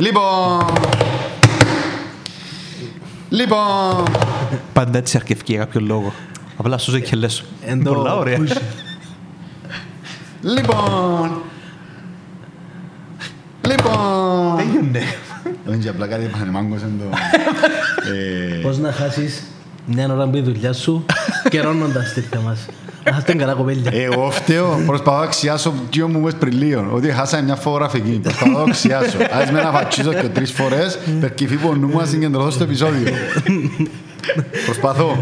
Λοιπόν. Λοιπόν. Πάντα έτσι αρκευκεί για κάποιο λόγο. Απλά σου και λες. Εν το Πολλά ωραία. push. Λοιπόν. Λοιπόν. Τέλειωνε. Δεν και απλά κάτι πανεμάγκωσαν το... Ε, Πώς να χάσεις μια ώρα που η δουλειά σου καιρώνοντας τέτοια μας. Να είστε καλά κοπέλια. Εγώ φταίω, προσπαθώ να αξιάσω τι μου είπες πριν λίγο, ότι χάσαμε μια φωτογραφική, προσπαθώ να αξιάσω. Ας με να φατσίσω και τρεις φορές, περκυφεί που ο νου μου να συγκεντρωθώ στο επεισόδιο. Προσπαθώ.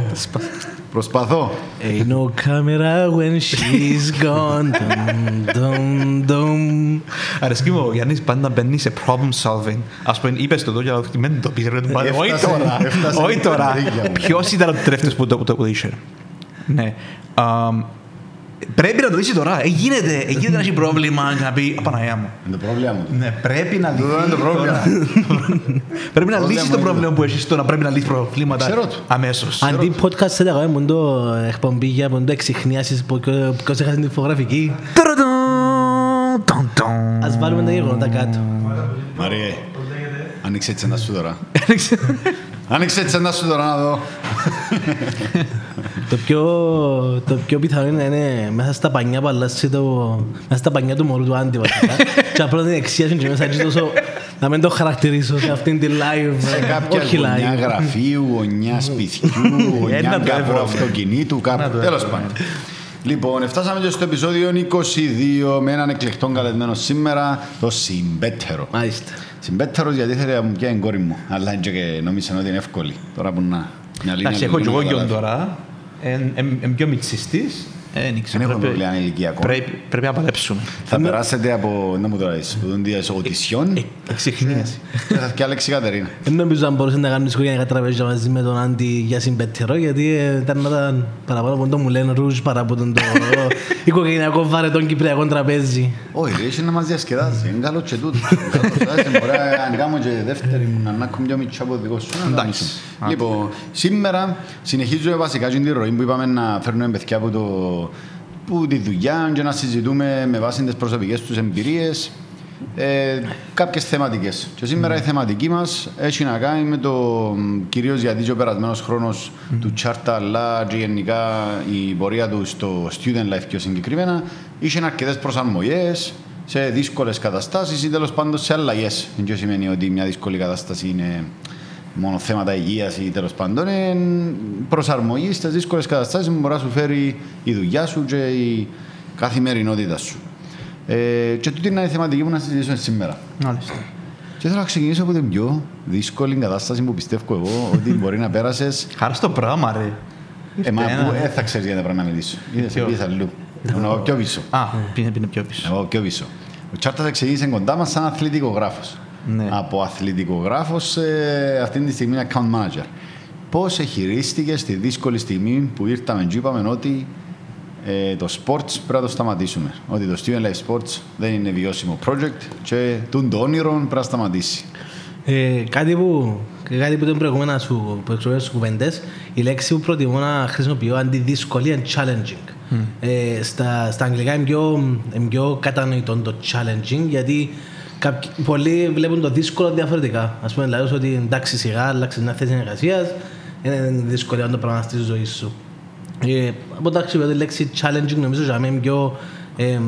Προσπαθώ. Ain't no camera when she's gone. Dum, dum, dum. Αρέσκει μου ο Γιάννης πάντα μπαίνει σε problem solving. Ας πούμε, είπες το εδώ για να μην το πεις. ρε, το πάνε. Όχι Έφτασε, τώρα. έφτασε Όχι με τώρα. τα χέρια μου. Ποιος ήταν ο τελευταίος που το που το είχε; Ναι. Αμ, Πρέπει να το λύσει τώρα. Ε, γίνεται. Ε, γίνεται να έχει πρόβλημα και να πει «Απαναγιά μου». Είναι το πρόβλημα μου. Ναι, πρέπει να λύσει. είναι το πρόβλημα. Πρέπει να Πρόβλημα λύσεις το είναι πρόβλημα που έχεις τώρα. Πρέπει να λύσεις προβλήματα Ξέρω το. αμέσως. Αντί podcast σε λέγαμε μόνο το εκπομπή για μόνο το εξυχνιάσεις που ποιος έχασε την φωτογραφική. Τουρουντουν, τουν, τουν. Ας βάλουμε τα γεγονότα κάτω. Μαριέ, άνοιξε έτσι ένα σου τώρα. Άνοιξε έτσι ένα σου τώρα να δω. Το πιο, το πιο πιθανό είναι να είναι μέσα στα πανιά που αλλάζει το... Μέσα στα πανιά του μωρού του Άντι βασικά. και απλά την εξίαση και μέσα έτσι τόσο... Να μην το χαρακτηρίσω σε αυτήν την live. Σε κάποια Όχι γωνιά live. γραφείου, γωνιά σπιτιού, γωνιά Ένα το κάπου έβραμε. αυτοκινήτου, κάπου. Τέλος πάντων. Λοιπόν, φτάσαμε και στο επεισόδιο 22 με έναν εκλεκτόν καλεσμένο σήμερα, το Συμπέτερο. Μάλιστα. Συμπέτερος γιατί θέλει να μου πιάνει η κόρη μου, αλλά είναι και νόμιζα ότι είναι εύκολη. Τώρα που να... μια λίγη Εντάξει, να έχω και εγώ να γιον καταλάβει. τώρα. Εν πιο μίτσις της. Ε, Δεν Δεν ξέρω. έχω πρέπει- προβλήμα ηλικία ακόμα. Πρέπει πρέπει να παλέψουμε. Θα περάσετε από, να μου τώρα είσαι, από τον διάς οτισιόν Εξυχνίαση. και θα φτιάξει Αλέξη Κατερίνα. Δεν νομίζω αν μπορούσε να κάνεις οικογένεια τραπέζια μαζί με τον Άντι για συμπέτερο γιατί ε, ήταν να ήταν παραπάνω από το Μουλέν Ρούζ παρά από τον το οικογενειακό βαρετόν κυπριακό τραπέζι. Όχι, ρε, έχει να μας διασκεδάσει. Είναι καλός και τούτος. Καλώς, άσε, Μπορεί να κάνουμε και δεύτερη μου να ανάκουμε πιο μητσά από δικό σου. Να Εντάξει. κάνουμε. Λοιπόν, σήμερα συνεχίζουμε βασικά την ροή που είπαμε να φέρνουμε παιδιά από, το, που τη δουλειά και να συζητούμε με βάση τις προσωπικές τους εμπειρίες ε, κάποιες θεματικές. Και σήμερα η θεματική μας έχει να κάνει με το μ, κυρίως γιατί και ο περασμένος χρόνος του Τσάρτα αλλά και γενικά η πορεία του στο student life πιο συγκεκριμένα είχε αρκετές προσαρμογές σε δύσκολες καταστάσεις ή τέλος πάντων σε αλλαγές. Δεν σημαίνει ότι μια δύσκολη κατάσταση είναι μόνο θέματα υγείας ή τέλος πάντων είναι προσαρμογή στις δύσκολες καταστάσεις που μπορεί να σου φέρει η δουλειά σου και η καθημερινότητα σου. Ε, και τούτη είναι η θεματική που να συζητήσουμε σήμερα. Μάλιστα. Και θέλω να ξεκινήσω από την πιο δύσκολη κατάσταση που πιστεύω εγώ ότι μπορεί να πέρασες Χάρη στο πράγμα, ρε. ε, μα Ένα. που δεν θα ξέρεις γιατί πρέπει να μιλήσω. Είδες, Ποιο; πήγες αλλού. Να πάω πιο πίσω. Α, πήγαινε πήγαινε πιο πίσω. Να πάω πιο πίσω. Ο Τσάρτας εξηγήσε κοντά μας σαν αθλητικογράφος. Ναι. Από αθλητικογράφος σε αυτή τη στιγμή account manager. Πώς χειρίστηκε στη δύσκολη στιγμή που ήρθαμε και είπαμε ότι ε, το sports πρέπει να το σταματήσουμε. Ότι το student life sports δεν είναι βιώσιμο project και τούν το όνειρο πρέπει να σταματήσει. Ε, κάτι που, κάτι που ήταν προηγούμενα σου, που εξωγές σου κουβέντες, η λέξη που προτιμώ να χρησιμοποιώ αντί δύσκολη είναι challenging. Ε, στα, στα αγγλικά είναι πιο, είναι πιο κατανοητό το challenging, γιατί κάποιοι, πολλοί βλέπουν το δύσκολο διαφορετικά. Ας πούμε, δηλαδή ότι εντάξει σιγά, αλλάξεις μια θέση εργασίας, είναι δυσκολία το πράγμα στη ζωή σου. Ε, από τα αξιοποιώ τη λέξη challenging νομίζω ότι είναι πιο ε, ε,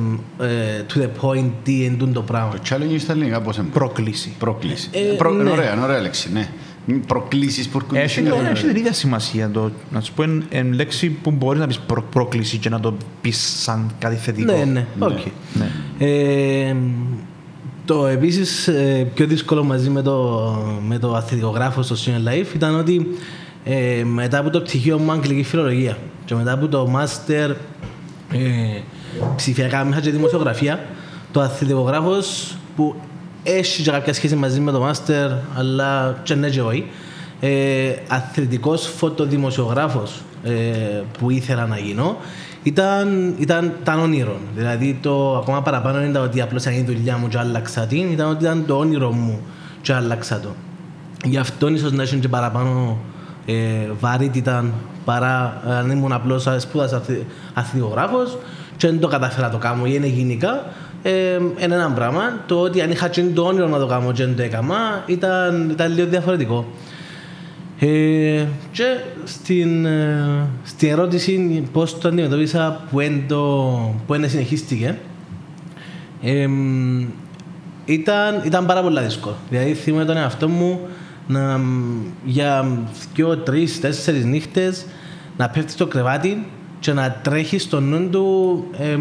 to the point τι είναι τούτο το πράγμα. Το challenge στα ελληνικά πώς είναι; Πρόκληση. Πρόκληση. Ε, Προ- ναι. είναι ωραία, είναι ωραία λέξη, ναι. Είναι Προκλήσεις που έρχονται Έχει συνέχεια. έχει την ίδια σημασία το. Να σου πω εν, εν λέξη που μπορείς να πεις προ, πρόκληση και να το πεις σαν κάτι θετικό. Ναι, ναι, οκ. Ναι. Ε, το επίσης πιο δύσκολο μαζί με το, με το αθλητικογράφο στο Student Life ήταν ότι ε, μετά από το πτυχίο μου Αγγλική Φιλολογία και μετά από το Master ε, ψηφιακά μέσα και δημοσιογραφία, το αθλητικογράφος που έχει και κάποια σχέση μαζί με το Master, αλλά και ναι και όχι, ε, αθλητικός φωτοδημοσιογράφος ε, που ήθελα να γίνω, ήταν, ήταν, ήταν όνειρο. Δηλαδή το ακόμα παραπάνω δεν ήταν ότι απλώς έγινε η δουλειά μου και άλλαξα την, ήταν ότι ήταν το όνειρο μου και άλλαξα το. Γι' αυτό ίσως να έχει και παραπάνω ε, βαρύτητα παρά αν ήμουν απλώς σπούδασα αθλη- αθλητικογράφος και δεν το καταφέρα να το κάνω ή είναι γενικά ε, είναι ένα πράγμα. Το ότι αν είχα και το όνειρο να το κάνω και δεν το έκανα ήταν, ήταν λίγο διαφορετικό. Ε, και στην, ε, στην ερώτηση πώς το αντιμετώπισα που δεν που εν συνεχίστηκε ε, ήταν, ήταν πάρα πολύ δύσκολο. Δηλαδή θυμάμαι τον εαυτό μου να, για δύο, τρεις, τέσσερις νύχτες να πέφτει στο κρεβάτι και να τρέχει στο νου του ε,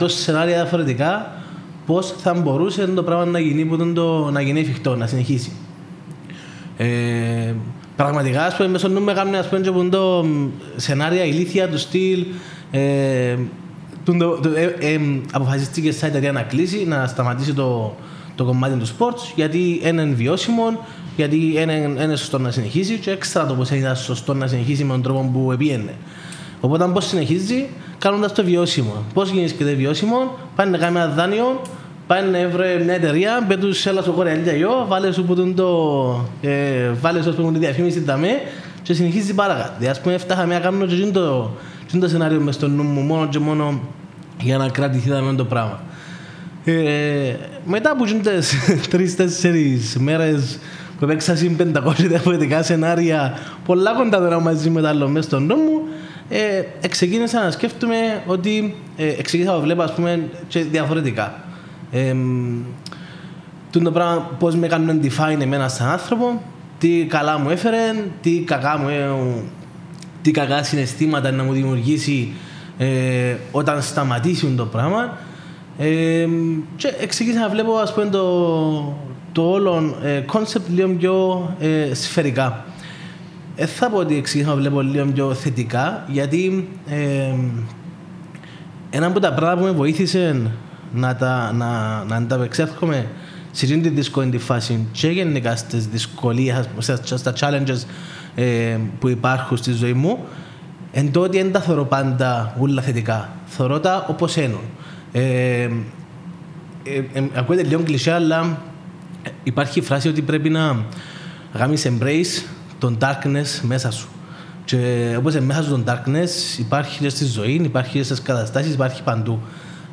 100 σενάρια διαφορετικά πώς θα μπορούσε το πράγμα να γίνει, που το, να γίνει εφικτό, να συνεχίσει. Ε, πραγματικά, ας πούμε, μέσω νου με κάνουν ας πούμε, το σενάρια ηλίθια του στυλ ε, το, το, ε, ε, αποφασίστηκε σαν εταιρεία να κλείσει, να σταματήσει το, το κομμάτι του sports γιατί είναι βιώσιμο, γιατί είναι, είναι σωστό να συνεχίσει και έξτρα το πως είναι σωστό να συνεχίσει με τον τρόπο που επίενε. Οπότε πώ συνεχίζει, κάνοντας το βιώσιμο. Πώς γίνεται βιώσιμο, πάει να κάνει ένα δάνειο, πάει να βρει μια εταιρεία, μπαίνει σε ένα σοκόρια αλλιώ, βάλες σου που το. Ε, βάλες σου που τη διαφήμιση ταμέ και συνεχίζεις παρακάτω. Α πούμε, φτάχαμε να κάνουμε και το, το σενάριο μες στο νου μου, μόνο και μόνο για να κρατηθεί το πράγμα. Ε, μετά από τι τρει-τέσσερι μέρες που έπαιξα συν 500 διαφορετικά σενάρια, πολλά κοντά τώρα μαζί με τα άλλο μέσα στο νου μου, ε, ξεκίνησα να σκέφτομαι ότι ε, ξεκίνησα να βλέπω ας πούμε και διαφορετικά. Ε, το πράγμα πώς με κάνουν define εμένα σαν άνθρωπο, τι καλά μου έφερε, τι κακά μου ε, τι κακά συναισθήματα να μου δημιουργήσει ε, όταν σταματήσει το πράγμα. Ε, και ξεκίνησα να βλέπω ας πούμε, το, το όλο concept λίγο πιο ε, σφαιρικά. Δεν θα πω ότι εξεκίνησα να βλέπω λίγο πιο θετικά, γιατί ε, ένα από τα πράγματα που με βοήθησε να, τα, να, να ανταπεξέρχομαι σε αυτή τη δύσκολη φάση και γενικά στις δυσκολίες, στα challenges ε, που υπάρχουν στη ζωή μου, εν τότε δεν τα θεωρώ πάντα όλα θετικά. Θεωρώ τα όπως είναι. Ε, ε, ε, ακούγεται λίγο κλεισέ, αλλά υπάρχει η φράση ότι πρέπει να κάνει embrace τον darkness μέσα σου. Και όπως μέσα σου τον darkness υπάρχει και στη ζωή, υπάρχει και στις καταστάσεις, υπάρχει παντού.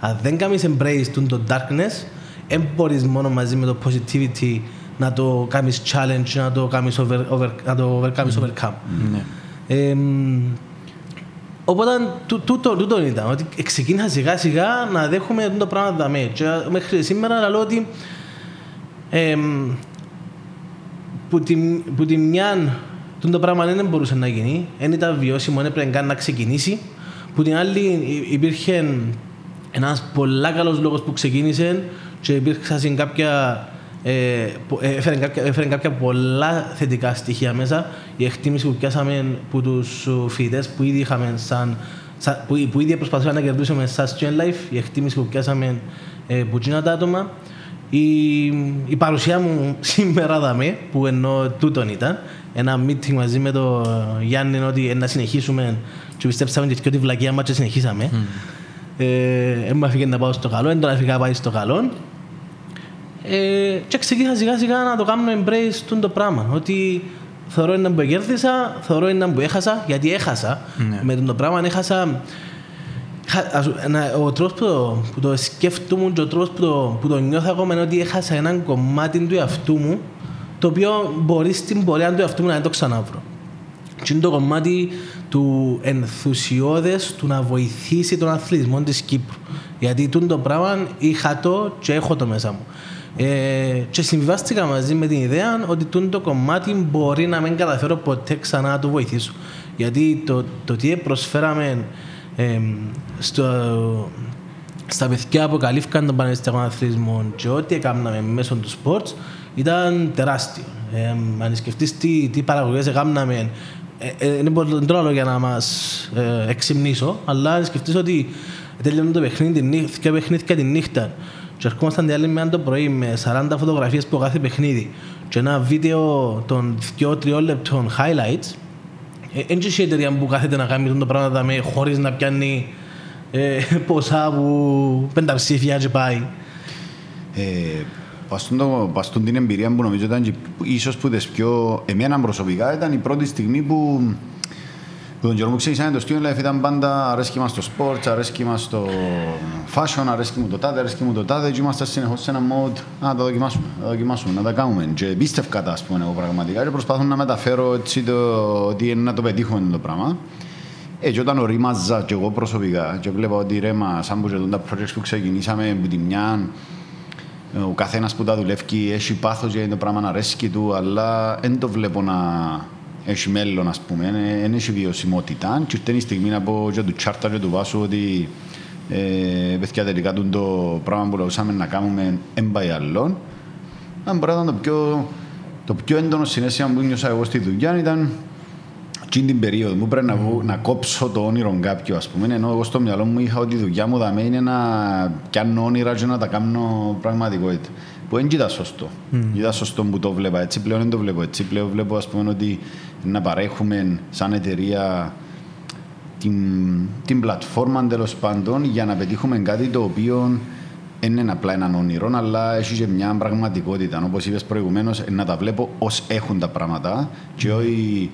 Αν δεν κάνεις embrace τον darkness, δεν μπορείς μόνο μαζί με το positivity να το κάνεις challenge, να το κάνεις over, over, να το overcome. Mm. overcome. Mm. Ε, οπότε τούτο, τούτο ήταν, ότι ξεκίνησα σιγά σιγά να δέχομαι το πράγμα δαμέ. Και μέχρι σήμερα λέω ότι ε, που, την, που την μια το πράγμα δεν μπορούσε να γίνει, δεν ήταν βιώσιμο, δεν έπρεπε καν να ξεκινήσει. Που την άλλη υπήρχε ένας πολύ καλός λόγος που ξεκίνησε και υπήρξαν κάποια ε, έφερε, κάποια, έφερε κάποια πολλά θετικά στοιχεία μέσα. Η εκτίμηση που πιάσαμε από τους φοιτητές που ήδη είχαμε σαν, που, που ήδη προσπαθούσαμε να κερδίσουμε σαν Student Life, η εκτίμηση που πιάσαμε ε, από τα άτομα, η, η παρουσία μου σήμερα δαμε, που ενώ τούτον ήταν, ένα meeting μαζί με τον Γιάννη ότι να συνεχίσουμε και πιστέψαμε και τη βλακία μας και συνεχίσαμε. Mm. Ε, μου αφήγε να πάω στο καλό, δεν τώρα αφήγα πάει στο καλό. Ε, και ξεκίνησα σιγά σιγά να το κάνω embrace το πράγμα. Ότι θεωρώ είναι που κέρδισα, θεωρώ είναι που έχασα, γιατί έχασα. Mm. Με το πράγμα έχασα ο τρόπος που, το, που το σκέφτομαι και ο τρόπος που το, που το νιώθω ακόμα είναι ότι έχασα έναν κομμάτι του εαυτού μου το οποίο μπορεί στην πορεία του εαυτού μου να το ξαναβρώ. Και είναι το κομμάτι του ενθουσιώδες του να βοηθήσει τον αθλητισμό της Κύπρου. Γιατί το πράγμα είχα το και έχω το μέσα μου. Ε, και συμβιβάστηκα μαζί με την ιδέα ότι το κομμάτι μπορεί να μην καταφέρω ποτέ ξανά να το βοηθήσω. Γιατί το, το τι προσφέραμε ε, στο, στα παιδιά που καλύφθηκαν τον πανεπιστημιακό αθλητισμό και ό,τι έκαναμε μέσω του sport ήταν τεράστιο. Ε, αν σκεφτείς τι, τι παραγωγές έκαναμε, ε, ε, δεν τρώω για να μας ε, εξυμνήσω, αλλά αν σκεφτείς ότι τέλειωνε το παιχνίδι, την νύχτα, παιχνίδια την νύχτα και ερχόμασταν την άλλη μέρα το πρωί με 40 φωτογραφίες από κάθε παιχνίδι και ένα βίντεο των 2-3 λεπτών highlights, δεν ε, η εταιρεία που κάθεται να κάνει το πράγμα με χωρίς να πιάνει ε, ποσά που πενταψήφια και πάει. Ε, Παστούν την εμπειρία που νομίζω ήταν ίσως που τις πιο... Εμένα προσωπικά ήταν η πρώτη στιγμή που Που τον καιρό που ξεκινήσαμε το Student Life ήταν πάντα αρέσκει μας το sports, αρέσκει μας το fashion, αρέσκει μου το τάδε, αρέσκει μου το τάδε και είμαστε συνεχώς σε ένα mode να τα δοκιμάσουμε, να τα δοκιμάσουμε, να τα κάνουμε. Και πίστευκα τα, ας πούμε, εγώ πραγματικά και προσπαθώ να μεταφέρω έτσι το, ότι είναι να το πετύχουμε το πράγμα. Ε, και όταν ορίμαζα και εγώ προσωπικά και βλέπα ότι ρέμα, σαν που και τα projects που ξεκινήσαμε από τη μια, ο καθένας που τα δουλεύει έχει πάθος για το πράγμα να αρέσει του, αλλά δεν το βλέπω να έχει μέλλον, ας πούμε. Δεν έχει βιωσιμότητα. Και ήρθε η στιγμή να πω και του Τσάρτα και του Βάσου ότι ε, παιδιά τελικά το πράγμα που λαούσαμε να κάνουμε δεν πάει άλλον. Αν μπορεί να ήταν το πιο, το πιο έντονο συνέστημα που νιώσα εγώ στη δουλειά ήταν εκείνη την περίοδο μου πρέπει να, mm. να κόψω το όνειρο κάποιου, ας πούμε. Ενώ εγώ στο μυαλό μου είχα ότι η δουλειά μου δαμέ είναι να πιάνω όνειρα και να τα κάνω πραγματικότητα. Που δεν ήταν σωστό. Mm. Ήταν σωστό που το βλέπα έτσι, πλέον δεν το βλέπω έτσι. Πλέον βλέπω ας πούμε ότι να παρέχουμε σαν εταιρεία την, την πλατφόρμα τέλος πάντων για να πετύχουμε κάτι το οποίο δεν είναι απλά έναν όνειρο, αλλά έχει και μια πραγματικότητα. Όπως είπες προηγουμένως, να τα βλέπω ως έχουν τα πράγματα και όχι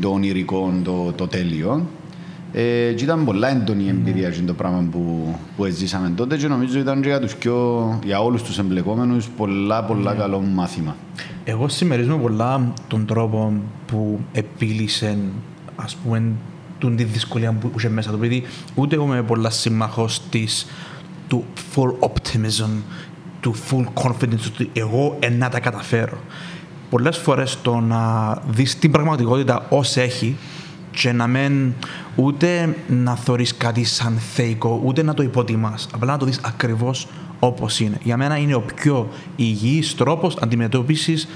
το ονειρικό, το, το τέλειο. Ε, και ήταν πολλά έντονη η εμπειρία mm. το πράγμα που, που ζήσαμε τότε και νομίζω ήταν και για, τους πιο, για όλους τους εμπλεκόμενους πολλά πολλά mm. καλό μάθημα. Εγώ συμμερίζομαι πολλά τον τρόπο που επίλυσε ας πούμε την τη δυσκολία που είχε μέσα του επειδή ούτε εγώ είμαι πολλά σύμμαχος της του full optimism του full confidence ότι εγώ να τα καταφέρω πολλές φορές το να δεις την πραγματικότητα ως έχει και να μην ούτε να θεωρείς κάτι σαν θεϊκό, ούτε να το υποτιμάς. Απλά να το δεις ακριβώς όπως είναι. Για μένα είναι ο πιο υγιής τρόπος αντιμετώπισης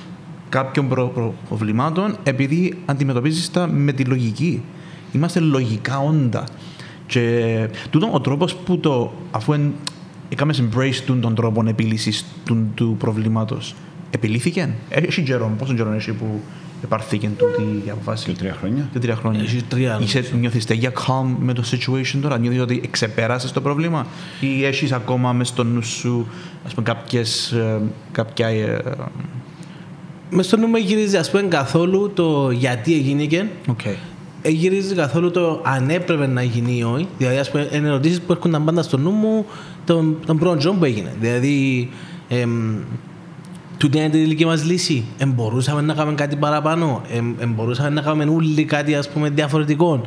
κάποιων προ- προβλημάτων, επειδή αντιμετωπίζεις τα με τη λογική. Είμαστε λογικά όντα. Και τούτο ο τρόπος που το, αφού έκαμες embrace τον τρόπο επίλυσης του, του προβλήματος, επιλύθηκε. Έχει καιρό, πόσο καιρό έχει που επαρθήκε τούτη η αποφάση; Και τρία χρόνια. Και τρία χρόνια. Έχει τρία Είσαι, νιώθεις τέτοια calm με το situation τώρα, νιώθεις ότι ξεπέρασες το πρόβλημα; Ή έχεις ακόμα μες στο νου σου ας πούμε κάποιες, ε, κάποια... Ε, Μες στο νου μου γυρίζει ας πούμε καθόλου το γιατί έγινε okay. γυρίζει καθόλου το αν έπρεπε να γίνει ή όχι. Δηλαδή, ας πούμε, είναι ερωτήσεις που έρχονταν πάντα στο νου μου τον, τον πρώτο που έγινε. Δηλαδή, εμ, Τούτη είναι η τελική μας λύση. Εμπορούσαμε να κάνουμε κάτι παραπάνω. Εμπορούσαμε να κάνουμε όλοι κάτι ας πούμε διαφορετικό.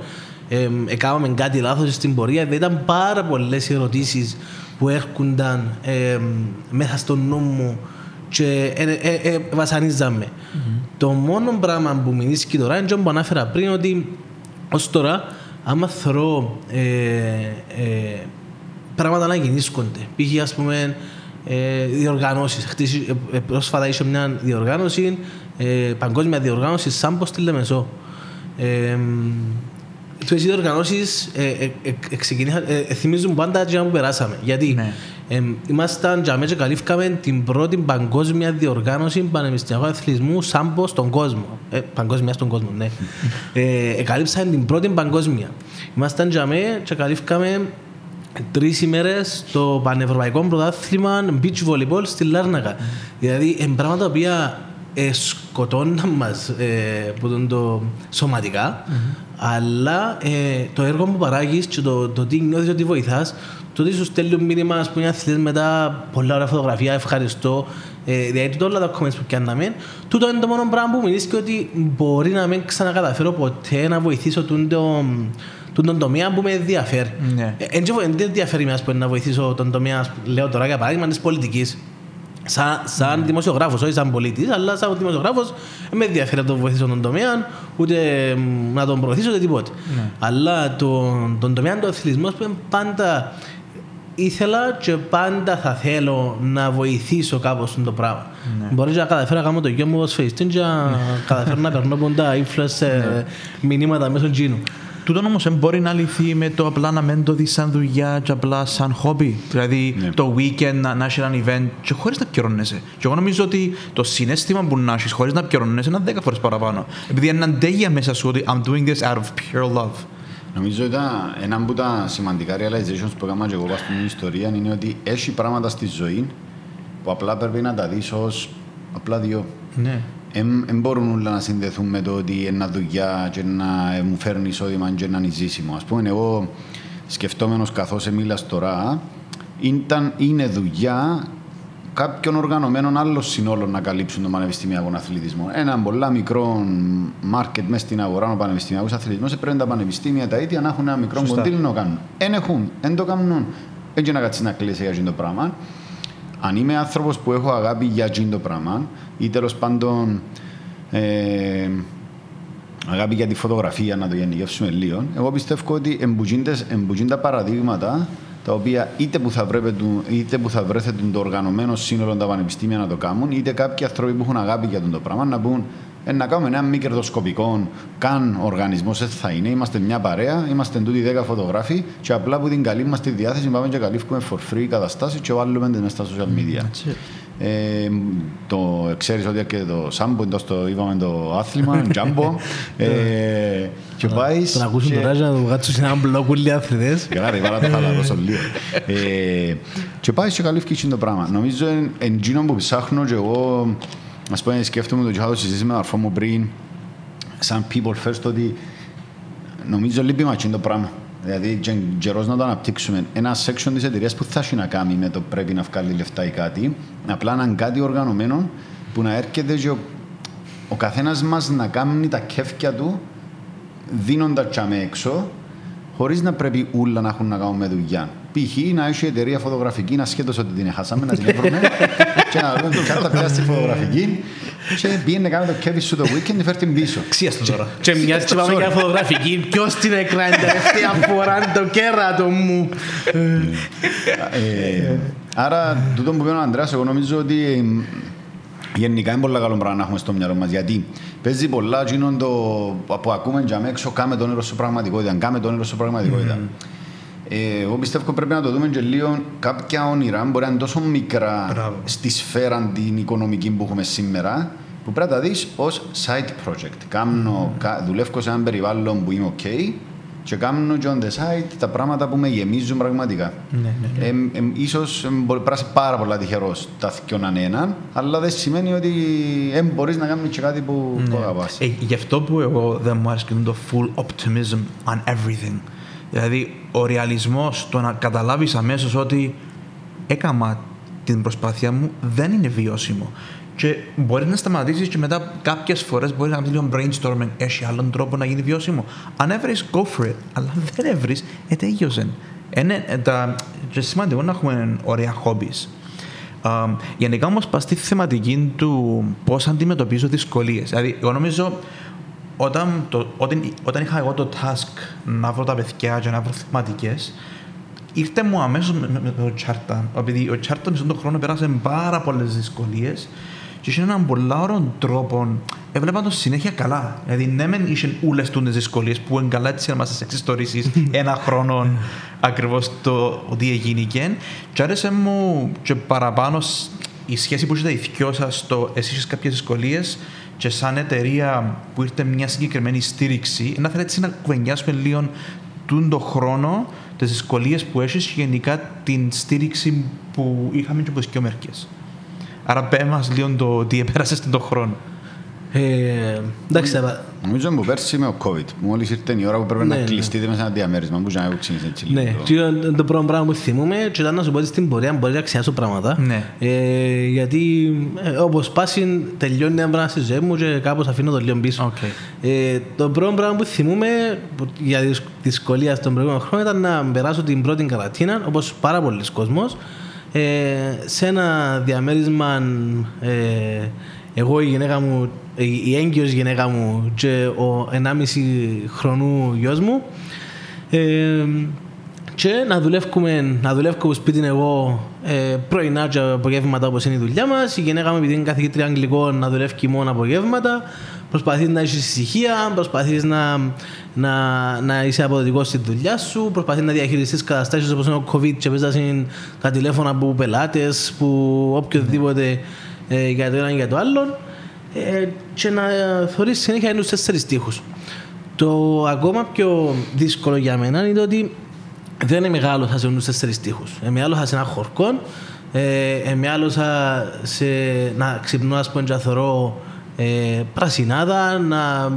Έκαναμε κάτι λάθος στην πορεία. Δεν ήταν πάρα πολλές ερωτήσεις που έρχονταν μέσα στο νου μου και ε, ε, ε, βασανίζαμε. Mm-hmm. Το μόνο πράγμα που μηνύσκει τώρα είναι που ανάφερα πριν ότι ως τώρα άμα θεωρώ ε, ε, πράγματα να γεννήσκονται. Π.χ. ας πούμε ε, διοργανώσεις. Ε, πρόσφατα είχε μια διοργάνωση, ε, παγκόσμια διοργάνωση Σάμπος στη Λεμεσό. Ε, οι διοργανώσεις ε, ε, ε, ε, θυμίζουν πάντα τι που περάσαμε. Γιατί ναι. ε, ήμασταν για μέσα και καλύφκαμε την πρώτη παγκόσμια διοργάνωση πανεπιστημιακού αθλητισμού Σάμπος στον κόσμο. Ε, παγκόσμια στον κόσμο, ναι. ε, καλύψαμε την πρώτη παγκόσμια. Ήμασταν για μέσα και καλύφκαμε τρεις ημέρες στο Πανευρωπαϊκό Πρωτάθλημα Beach Volleyball στη Λάρνακα. Mm. Δηλαδή, είναι πράγματα τα οποία ε, σκοτώναν μας ε, που το σωματικά, mm-hmm. αλλά ε, το έργο που παράγεις και το, το τι νιώθεις ότι βοηθάς, το ότι σου στέλνει μήνυμα, ας πούμε, αθλητές μετά πολλά ωραία φωτογραφία, ευχαριστώ. Ε, δηλαδή, όλα τα comments που πιάνναμε, τούτο είναι το μόνο πράγμα που μιλήσει και ότι μπορεί να μην ξανακαταφέρω ποτέ να βοηθήσω τον, το, τον τομέα που με ενδιαφέρει. Ναι. Δεν ενδιαφέρει με να βοηθήσω τον τομέα, λέω τώρα για παράδειγμα, της πολιτικής. Σαν, σαν ναι. δημοσιογράφος, όχι σαν πολίτης, αλλά σαν δημοσιογράφος, δεν με ενδιαφέρει να τον βοηθήσω τον τομέα, ούτε να τον προωθήσω, ούτε τίποτε. Ναι. Αλλά τον, τον τομέα του αθλητισμού, που πάντα ήθελα και πάντα θα θέλω να βοηθήσω κάπως στον το πράγμα. Ναι. Μπορεί να καταφέρω να κάνω το γιο μου ως face και να καταφέρω να περνώ πόντα influence ναι. μηνύματα μέσω τζίνου. Τούτο όμως δεν μπορεί να λυθεί με το απλά να μην το δεις σαν δουλειά και απλά σαν χόμπι. Δηλαδή ναι. το weekend να, να έχεις ένα event και χωρίς να πιερώνεσαι. Και εγώ νομίζω ότι το συνέστημα που να έχεις χωρίς να πιερώνεσαι είναι δέκα φορές παραπάνω. Επειδή είναι αντέγεια μέσα σου ότι I'm doing this out of pure love. Νομίζω ότι ένα από τα σημαντικά realizations που έκανα και εγώ στην ιστορία είναι ότι έχει πράγματα στη ζωή που απλά πρέπει να τα δεις ως απλά δύο. Ναι. Δεν μπορούν όλα να συνδεθούν με το ότι ένα δουλειά και να ε, μου φέρνει εισόδημα και να είναι ζήσιμο. Ας πούμε, εγώ σκεφτόμενος καθώς μίλας τώρα, ήταν, είναι δουλειά κάποιων οργανωμένων άλλων συνόλων να καλύψουν τον πανεπιστημιακό αθλητισμό. Ένα πολλά μικρό μάρκετ μέσα στην αγορά ο πανεπιστημιακός αθλητισμός πρέπει τα πανεπιστήμια τα ίδια να έχουν ένα μικρό κοντήλ να κάνουν. Δεν έχουν, δεν το κάνουν. Έτσι να κάτσεις να κλείσει για αυτό το πράγμα. Αν είμαι άνθρωπος που έχω αγάπη για αυτό το πράγμα ή τέλος πάντων ε, αγάπη για τη φωτογραφία, να το γενικεύσουμε λίγο, εγώ πιστεύω ότι εμπουζίνται τα παραδείγματα τα οποία είτε που θα, είτε που θα βρέθετε το οργανωμένο σύνολο τα πανεπιστήμια να το κάνουν, είτε κάποιοι άνθρωποι που έχουν αγάπη για το πράγμα να πούν ε, να κάνουμε ένα μη κερδοσκοπικό καν οργανισμός, έτσι θα είναι. Είμαστε μια παρέα, είμαστε τούτοι 10 φωτογράφοι και απλά που την καλή μας τη διάθεση πάμε και καλύφουμε for free καταστάσεις και βάλουμε μέσα στα social media. Ε, το ξέρεις ότι και το Σάμπο, εντός το είπαμε το άθλημα, τζάμπο. ε, και πάεις. Τον ακούσουν τώρα να το βγάτσουν σε έναν μπλοκ όλοι οι αθλητές. Καλά ρε, βάλα το χαλαρώσω λίγο. Ε, και πάεις και καλύφθηκε το πράγμα. Νομίζω εν γίνον που ψάχνω και εγώ, ας πούμε, σκέφτομαι το και είχα συζήτηση με τον αρφό μου πριν, σαν people first, ότι νομίζω λείπει μας το πράγμα. Δηλαδή, καιρό να το αναπτύξουμε. Ένα section της εταιρείας που θα έχει να κάνει με το πρέπει να βγάλει λεφτά ή κάτι. Απλά έναν κάτι οργανωμένο που να έρχεται και ο, ο καθένας μας να κάνει τα κέφια του δίνοντας τσάμε έξω, χωρίς να πρέπει όλα να έχουν να κάνουν με δουλειά. Π.χ. να έχει εταιρεία φωτογραφική, να σχέτω ότι την χάσαμε, να την έβρουμε και να δούμε το κάτω πια στη φωτογραφική και πήγαινε κάνει το κέφι σου το weekend και φέρει την πίσω. Ξίαστο τώρα. Και μοιάζει και πάμε για φωτογραφική. Ποιος την έκανε τελευταία φορά το κέρατο μου. Ε, άρα, τούτο που πει ο Αντρέας, εγώ νομίζω ότι γενικά είναι πολύ καλό πράγμα να έχουμε στο μυαλό μας. Γιατί παίζει πολλά το που ακούμε για έξω, κάμε το όνειρο σου πραγματικότητα, κάμε το όνειρο σου πραγματικότητα. Ε, εγώ πιστεύω πρέπει να το δούμε και λίγο κάποια όνειρα μπορεί να είναι τόσο μικρά Μπράβο. στη σφαίρα την οικονομική που έχουμε σήμερα που πρέπει να τα δεις ως side project. Κάμνω, mm. δουλεύω σε έναν περιβάλλον που είμαι ok και κάνω και on the side τα πράγματα που με γεμίζουν πραγματικά. Ναι, ναι, ναι. Ε, ε, ίσως μπορεί να είσαι πάρα πολλά τυχερός τα θυκιώναν έναν, αλλά δεν σημαίνει ότι δεν μπορείς να κάνεις και κάτι που, ναι. που αγαπάς. Ε, γι' αυτό που εγώ δεν μου άρεσε το full optimism on everything. Δηλαδή, ο ρεαλισμός, το να καταλάβεις αμέσως ότι έκανα την προσπάθεια μου δεν είναι βιώσιμο. Και μπορείς να σταματήσεις και μετά κάποιες φορές μπορείς να κάνεις λίγο brainstorming. Έχει άλλον τρόπο να γίνει βιώσιμο. Αν έβρεις, go for it. Αλλά αν δεν έβρεις, ετέγιωσε. Είναι ε, τα, και σημαντικό να έχουμε ωραία hobbies. Um, γενικά όμως πας στη θεματική του πώς αντιμετωπίζω δυσκολίες. Δηλαδή, εγώ νομίζω όταν, το, όταν, όταν είχα εγώ το task να βρω τα παιδιά και να βρω θεματικές, ήρθε μου αμέσως με, με, με, το τσάρτα. Επειδή ο τσάρτα μισό τον χρόνο πέρασε πάρα πολλές δυσκολίες και είχε έναν πολύ ωραίο τρόπο. Έβλεπα το συνέχεια καλά. Δηλαδή, ναι, μεν είχε όλες τι δυσκολίες που εγκαλά έτσι να μας τις εξιστορήσει ένα χρόνο ακριβώς το ότι έγινε. Και άρεσε μου και παραπάνω η σχέση που είχατε οι δυο σας, εσύ είχες κάποιες δυσκολίες και σαν εταιρεία που ήρθε μια συγκεκριμένη στήριξη, να θέλετε να κουβεντιάσουμε λίγο τον χρόνο, τις δυσκολίες που έχεις και γενικά την στήριξη που είχαμε και από τις μερικές. Άρα πέ μας λίγο το τι επέρασες τον χρόνο. Ε, εντάξει, Νομίζω ότι πέρσι με ο COVID. Μόλις ήρθε η ώρα που πρέπει να ναι, κλειστείτε μέσα σε ένα διαμέρισμα που να ξεκινήσει έτσι Ναι, το πρώτο πράγμα που θυμούμε και ήταν να σου πω ότι στην πορεία μπορεί να ξιάσω πράγματα. Ναι. Ε, γιατί ε, όπως πάσει τελειώνει ένα πράγμα στη ζωή μου και κάπως αφήνω το λίγο πίσω. Το πρώτο πράγμα που θυμούμε για δυσκολία στον προηγούμενο χρόνο ήταν να περάσω την πρώτη καρατίνα όπως πάρα πολλοί κόσμος σε ένα διαμέρισμα εγώ η γυναίκα μου, η έγκυος γυναίκα μου και ο 1,5 χρονού γιος μου ε, και να δουλεύουμε, να δουλεύω σπίτι εγώ ε, πρωινά και απογεύματα όπως είναι η δουλειά μας. Η γυναίκα μου επειδή είναι καθηγήτρια αγγλικών να δουλεύει μόνο απογεύματα. Προσπαθείς να έχει ησυχία, προσπαθείς να, να, να είσαι αποδοτικός στη δουλειά σου, προσπαθείς να διαχειριστείς καταστάσεις όπως είναι ο COVID και παίζεις τα τηλέφωνα από πελάτες, που οποιοδήποτε ε, για το ένα ή για το άλλο ε, και να θεωρείς συνέχεια είναι τους τέσσερις τείχους. Το ακόμα πιο δύσκολο για μένα είναι ότι δεν είναι μεγάλο θα σε τους τέσσερις τείχους. Ε, μεγάλο σε ένα χορκό, ε, ε, μεγάλο σε να ξυπνώ ας πούμε και θωρώ ε, πρασινάδα, να,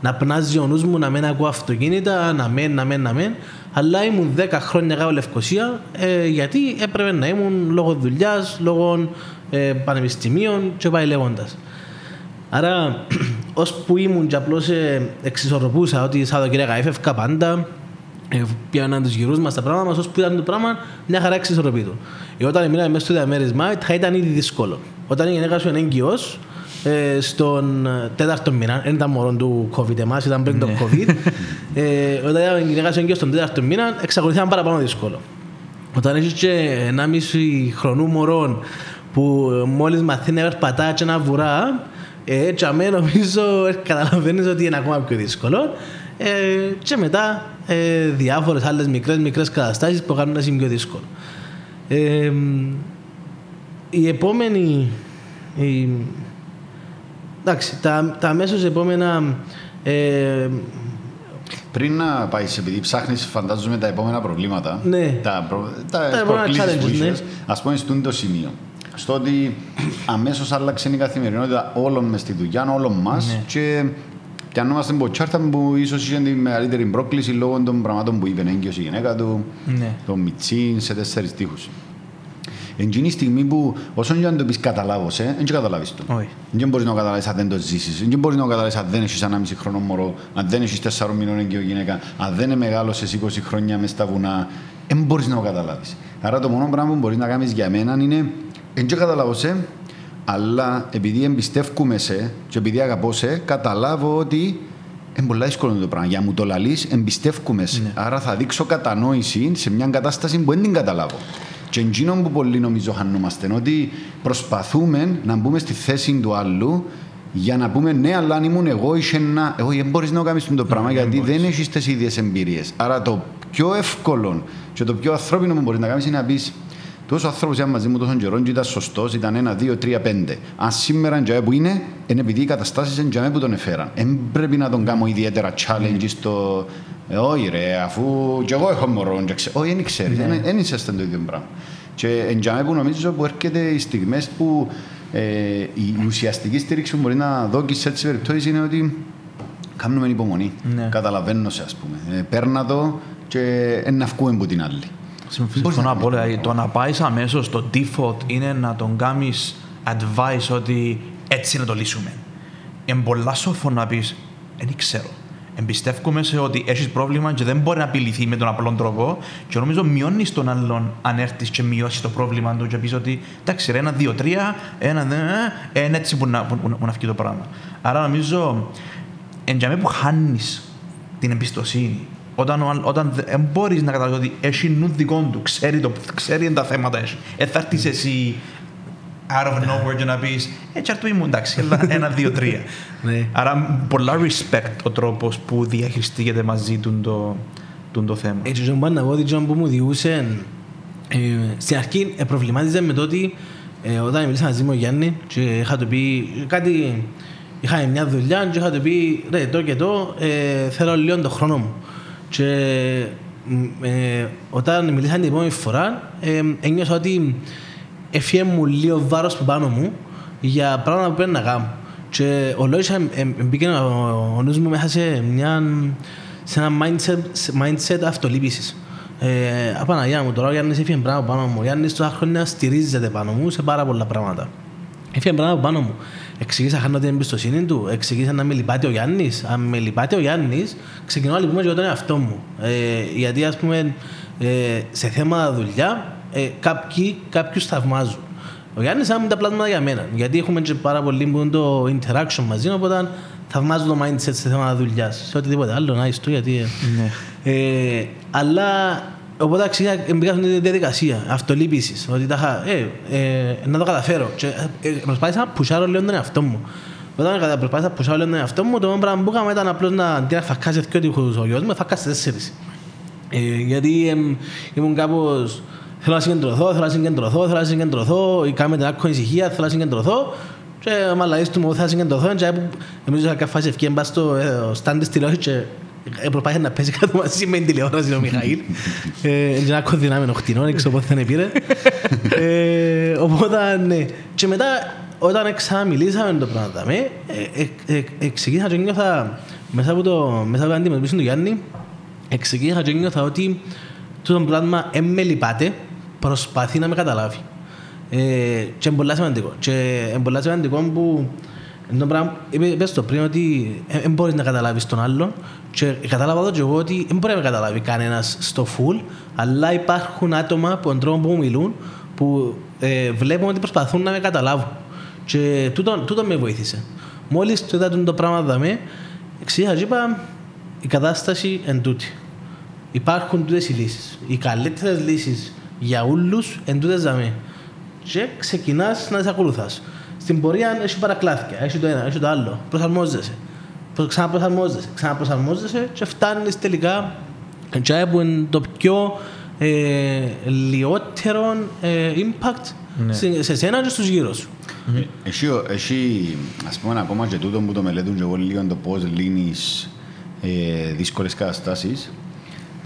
να πνάζεις ο νους μου, να μην ακούω αυτοκίνητα, να μην, να μην, να μην. Αλλά ήμουν 10 χρόνια κάτω Λευκοσία ε, γιατί έπρεπε να ήμουν λόγω δουλειάς, λόγω ε, πανεπιστημίων και πάει λέγοντας. Άρα, ώσπου ήμουν και απλώς ε, εξισορροπούσα ότι Σαββατοκύριακα έφευκα πάντα, ε, πιάναν τους γυρούς μας τα πράγματα μας, ώσπου ήταν το πράγμα, μια χαρά εξισορροπήτω. Ε, όταν μείναμε μέσα στο διαμέρισμα, θα ήταν ήδη δύσκολο. Όταν η γυναίκα σου είναι έγκυος, ε, στον τέταρτο μήνα, δεν ήταν μόνο του COVID εμάς, ήταν πριν το COVID, ε, όταν η γυναίκα σου έγκυος στον τέταρτο μήνα, εξακολουθεί να είναι παραπάνω δύσκολο. Όταν έχεις και 1,5 χρονού μωρών που μόλις μαθαίνει να περπατά και να βουρά, ε, έτσι αμέ νομίζω ε, καταλαβαίνεις ότι είναι ακόμα πιο δύσκολο. Ε, και μετά ε, διάφορες άλλες μικρές μικρές καταστάσεις που κάνουν να είναι πιο δύσκολο. Ε, η επόμενη... Η, εντάξει, τα, τα αμέσως επόμενα... Ε, πριν να πάεις, επειδή ψάχνεις, φαντάζομαι τα επόμενα προβλήματα. Ναι. Τα, προ, τα, Τα επόμενα προκλήσεις που challenges, ναι. είχες, ας πούμε, στον το σημείο. Στο ότι αμέσως άλλαξε η καθημερινότητα όλων μες στη δουλειά, όλων μας Ναι. και πιανόμαστε από τσάρτα που ίσως είχε τη μεγαλύτερη πρόκληση λόγω των πραγμάτων που είπε έγκυος η γυναίκα του, Ναι. το μιτσίν σε τέσσερις τείχους. Εκείνη η στιγμή που όσον και αν το πεις καταλάβω, ε, δεν και καταλάβεις το. Όχι. Δεν μπορείς να το καταλάβεις αν δεν το ζήσεις. Δεν μπορείς να το καταλάβεις αν δεν έχεις ένα μισή χρόνο μωρό, αν δεν έχεις τέσσερα μηνών έγκυο γυναίκα, αν δεν είναι μεγάλωσες 20 χρόνια μες στα βουνά. Δεν μπορείς να το καταλάβεις. Άρα το μόνο πράγμα που μπορείς να κάνεις για μένα είναι δεν και καταλάβω σε, αλλά επειδή εμπιστεύκουμε σε και επειδή αγαπώ σε, καταλάβω ότι είναι πολύ δύσκολο το πράγμα. Για να μου το λαλείς, εμπιστεύκουμε σε. Άρα θα δείξω κατανόηση σε μια κατάσταση που δεν την καταλάβω. Και εκείνο που πολύ νομίζω χανόμαστε είναι ότι προσπαθούμε να μπούμε στη θέση του άλλου για να πούμε ναι, αλλά αν ήμουν εγώ, είσαι ένα. Εγώ δεν μπορείς να κάνεις το πράγμα γιατί δεν έχεις τις ίδιες εμπειρίες. Άρα το πιο εύκολο και το πιο ανθρώπινο που μπορείς να κάνεις είναι να πεις τόσο άνθρωπο ήταν μαζί μου τόσο καιρό και ήταν σωστός, ήταν ένα, δύο, τρία, πέντε. Αν σήμερα είναι που είναι, είναι επειδή οι καταστάσεις είναι τζαμέ που τον έφεραν. Δεν πρέπει να τον κάνω ιδιαίτερα challenge στο. Ε, όχι, ρε, αφού κι εγώ έχω μωρό. και ξέ- Όχι, δεν ξέρεις, δεν είσαστε το ίδιο πράγμα. Και εν τζαμέ που νομίζω που έρχεται οι στιγμές που ε, η ουσιαστική στήριξη που μπορεί να δώσει σε έτσι περιπτώσεις είναι ότι κάνουμε υπομονή. Ναι. Καταλαβαίνω σε, ας πούμε. Ε, παίρνα το και ε, να βγούμε από την άλλη. Συμφωνώ απόλυτα. Το να πάεις αμέσως στο default είναι να τον κάνεις advice ότι έτσι να το λύσουμε. Είναι πολλά σοφό να πεις, δεν ξέρω. Εμπιστεύομαι σε ότι έχεις πρόβλημα και δεν μπορεί να επιληθεί με τον απλό τρόπο. Και νομίζω μειώνεις τον άλλον αν έρθεις και μειώσεις το πρόβλημα του και πεις ότι εντάξει, ρε, ένα, δύο, τρία, ένα, δε, ε, είναι έτσι που να, που, που να βγει το πράγμα. Άρα νομίζω εν τζαμί που χάνεις την εμπιστοσύνη. Όταν, ο άλλ- όταν δεν μπορείς να καταλάβεις ότι έχει νου δικό του, ξέρει, το, ξέρει τα θέματα έχει. Ε, θα έρθεις εσύ out of nowhere και να πεις Έτσι αρτού ήμουν εντάξει, έλα, ένα, δύο, τρία. Ναι. Άρα πολλά respect ο τρόπος που διαχειριστήκεται μαζί του το, του το θέμα. Έτσι, και να πω ότι εκείνο που μου διούσε, ε, στην αρχή ε, προβλημάτιζε με το ότι ε, όταν μιλήσα μαζί με ο Γιάννη και είχα του πει κάτι, είχα μια δουλειά και είχα του πει ρε το και το ε, θέλω λίγο το χρόνο μου. Και μ, ε, όταν μιλήσαν την επόμενη φορά ε, ένιωσα ότι έφυγε μου λίγο βάρος που πάνω μου για πράγματα που πρέπει να κάνω. Και ο λόγος ε, ε, μπήκε ο, ο νους μου μέσα σε μια σε ένα mindset, σε mindset αυτολύπησης. Ε, Απαναγιά μου, τώρα ο Γιάννης έφυγε πράγμα πάνω μου. Ο Γιάννης τόσα χρόνια στηρίζεται πάνω μου σε πάρα πολλά πράγματα. Έφυγε πράγμα πάνω μου. Εξηγήσα χάνω την εμπιστοσύνη του, εξηγήσα να με λυπάται ο Γιάννης. Αν με λυπάται ο Γιάννης, ξεκινώ να λυπούμε και εγώ τον εαυτό μου. Ε, γιατί ας πούμε ε, σε θέματα δουλειά ε, κάποιοι, κάποιους θαυμάζουν. Ο Γιάννης άμουν τα πλάσματα για μένα. Γιατί έχουμε και πάρα πολύ που είναι το interaction μαζί, οπότε θαυμάζω το mindset σε θέματα δουλειάς. Σε οτιδήποτε άλλο, να είσαι του, γιατί. ε, Ναι. ε, αλλά οπότε ξεκινά μπήκα στην διαδικασία αυτολύπησης, ότι τα είχα, ε, ε, να το καταφέρω. Και, ε, προσπάθησα να πουσάρω λίγο τον εαυτό μου. Όταν κατα- προσπάθησα να πουσάρω λίγο τον εαυτό μου, το μόνο πράγμα που έκανα ήταν απλώς να αντί να φακάσει δυο τείχους ο γιος μου, φακάσει τέσσερις. Ε, γιατί εμ, ήμουν κάπως... Θέλω να συγκεντρωθώ, θέλω να συγκεντρωθώ, θέλω να συγκεντρωθώ, κάμε την άκκο ησυχία, θέλω να συγκεντρωθώ και μαλαείς του μου θέλω να συγκεντρωθώ και νομίζω ότι φάση ευκαιρία μπας στο ε, stand της τηλεόρασης και ε, προσπάθησε να παίζει κάτω μαζί με την τηλεόραση ο Μιχαήλ. Ε, Είναι ένα κοδυνάμενο χτινό, δεν ξέρω πότε θα είναι πήρε. Ε, Οπότε, ναι. Και μετά, όταν ξαναμιλήσαμε το πράγμα, δαμε, ε, ε, ε, εξηγήσα και νιώθα μέσα από το, μέσα από την αντιμετωπίση του Γιάννη, εξηγήσα και νιώθα ότι το πράγμα δεν με λυπάται, προσπαθεί να με καταλάβει. Ε, και είναι πολύ σημαντικό. Και είναι πολύ σημαντικό που το πράγμα, είπε, είπες το πριν ότι δεν μπορείς να καταλάβεις τον άλλον και κατάλαβα εδώ και εγώ ότι δεν μπορεί να με καταλάβει κανένας στο full αλλά υπάρχουν άτομα που τον τρόπο που μιλούν που ε, βλέπουμε ότι προσπαθούν να με καταλάβουν και τούτο, τούτο με βοήθησε. Μόλις το είδα το πράγμα δαμε, εξήγησα και είπα η κατάσταση εν τούτη. Υπάρχουν τούτες οι λύσεις. Οι καλύτερες λύσεις για όλους εν τούτες δαμε. Και ξεκινάς να τις ακολουθάς. Στην πορεία έχει παρακλάθηκια, έχει το ένα, έχει το άλλο. Προσαρμόζεσαι. Ξαναπροσαρμόζεσαι, ξαναπροσαρμόζεσαι και φτάνεις τελικά και που είναι το πιο ε, λιότερο ε, impact ναι. σε, σε σένα και στους γύρω σου. Έχει, έχει, ας πούμε, ακόμα και τούτο που το μελέτουν και εγώ λίγο το πώς λύνεις ε, δύσκολες καταστάσεις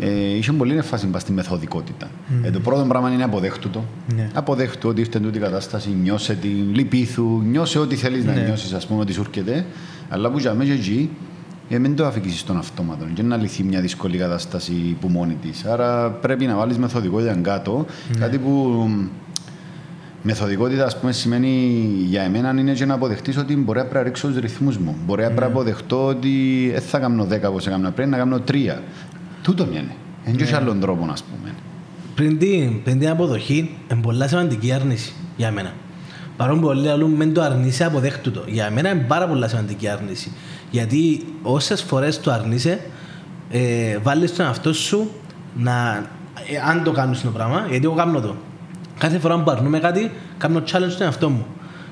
ε, είχε πολύ έμφαση στη μεθοδικότητα. Mm. Ε, το πρώτο πράγμα είναι αποδέχτου Ναι. Αποδέχτου ότι ήρθε τούτη κατάσταση, νιώσε την, λυπήθου, νιώσε ό,τι θέλεις ναι. να νιώσεις, ας πούμε, ότι σου έρχεται. Αλλά που για μέσα εκεί, ε, μην το αφήσει στον αυτόματο και να λυθεί μια δύσκολη κατάσταση που μόνη της. Άρα πρέπει να βάλεις μεθοδικότητα κάτω. Ναι. Κάτι που Μεθοδικότητα, ας πούμε, σημαίνει για εμένα είναι και να αποδεχτείς ότι μπορεί να ρίξω τους ρυθμούς μου. Μπορεί να mm. αποδεχτώ ότι δεν θα κάνω 10 όπως έκανα πριν, να κάνω 3. Τούτο είναι. Δεν έχει άλλον τρόπο, ας πούμε. Πριν την, πριν την αποδοχή, είναι πολύ σημαντική άρνηση για μένα. Παρόλο που πολλοί άλλοι μεν το αρνείσαι, αποδέχτου το. Για μένα είναι πάρα πολύ σημαντική άρνηση. Γιατί όσες φορές το αρνείσαι, ε, βάλεις τον εαυτό σου να. Ε, αν το κάνεις το πράγμα, γιατί εγώ κάνω το. Κάθε φορά που αρνούμε κάτι, κάνω challenge στον εαυτό μου.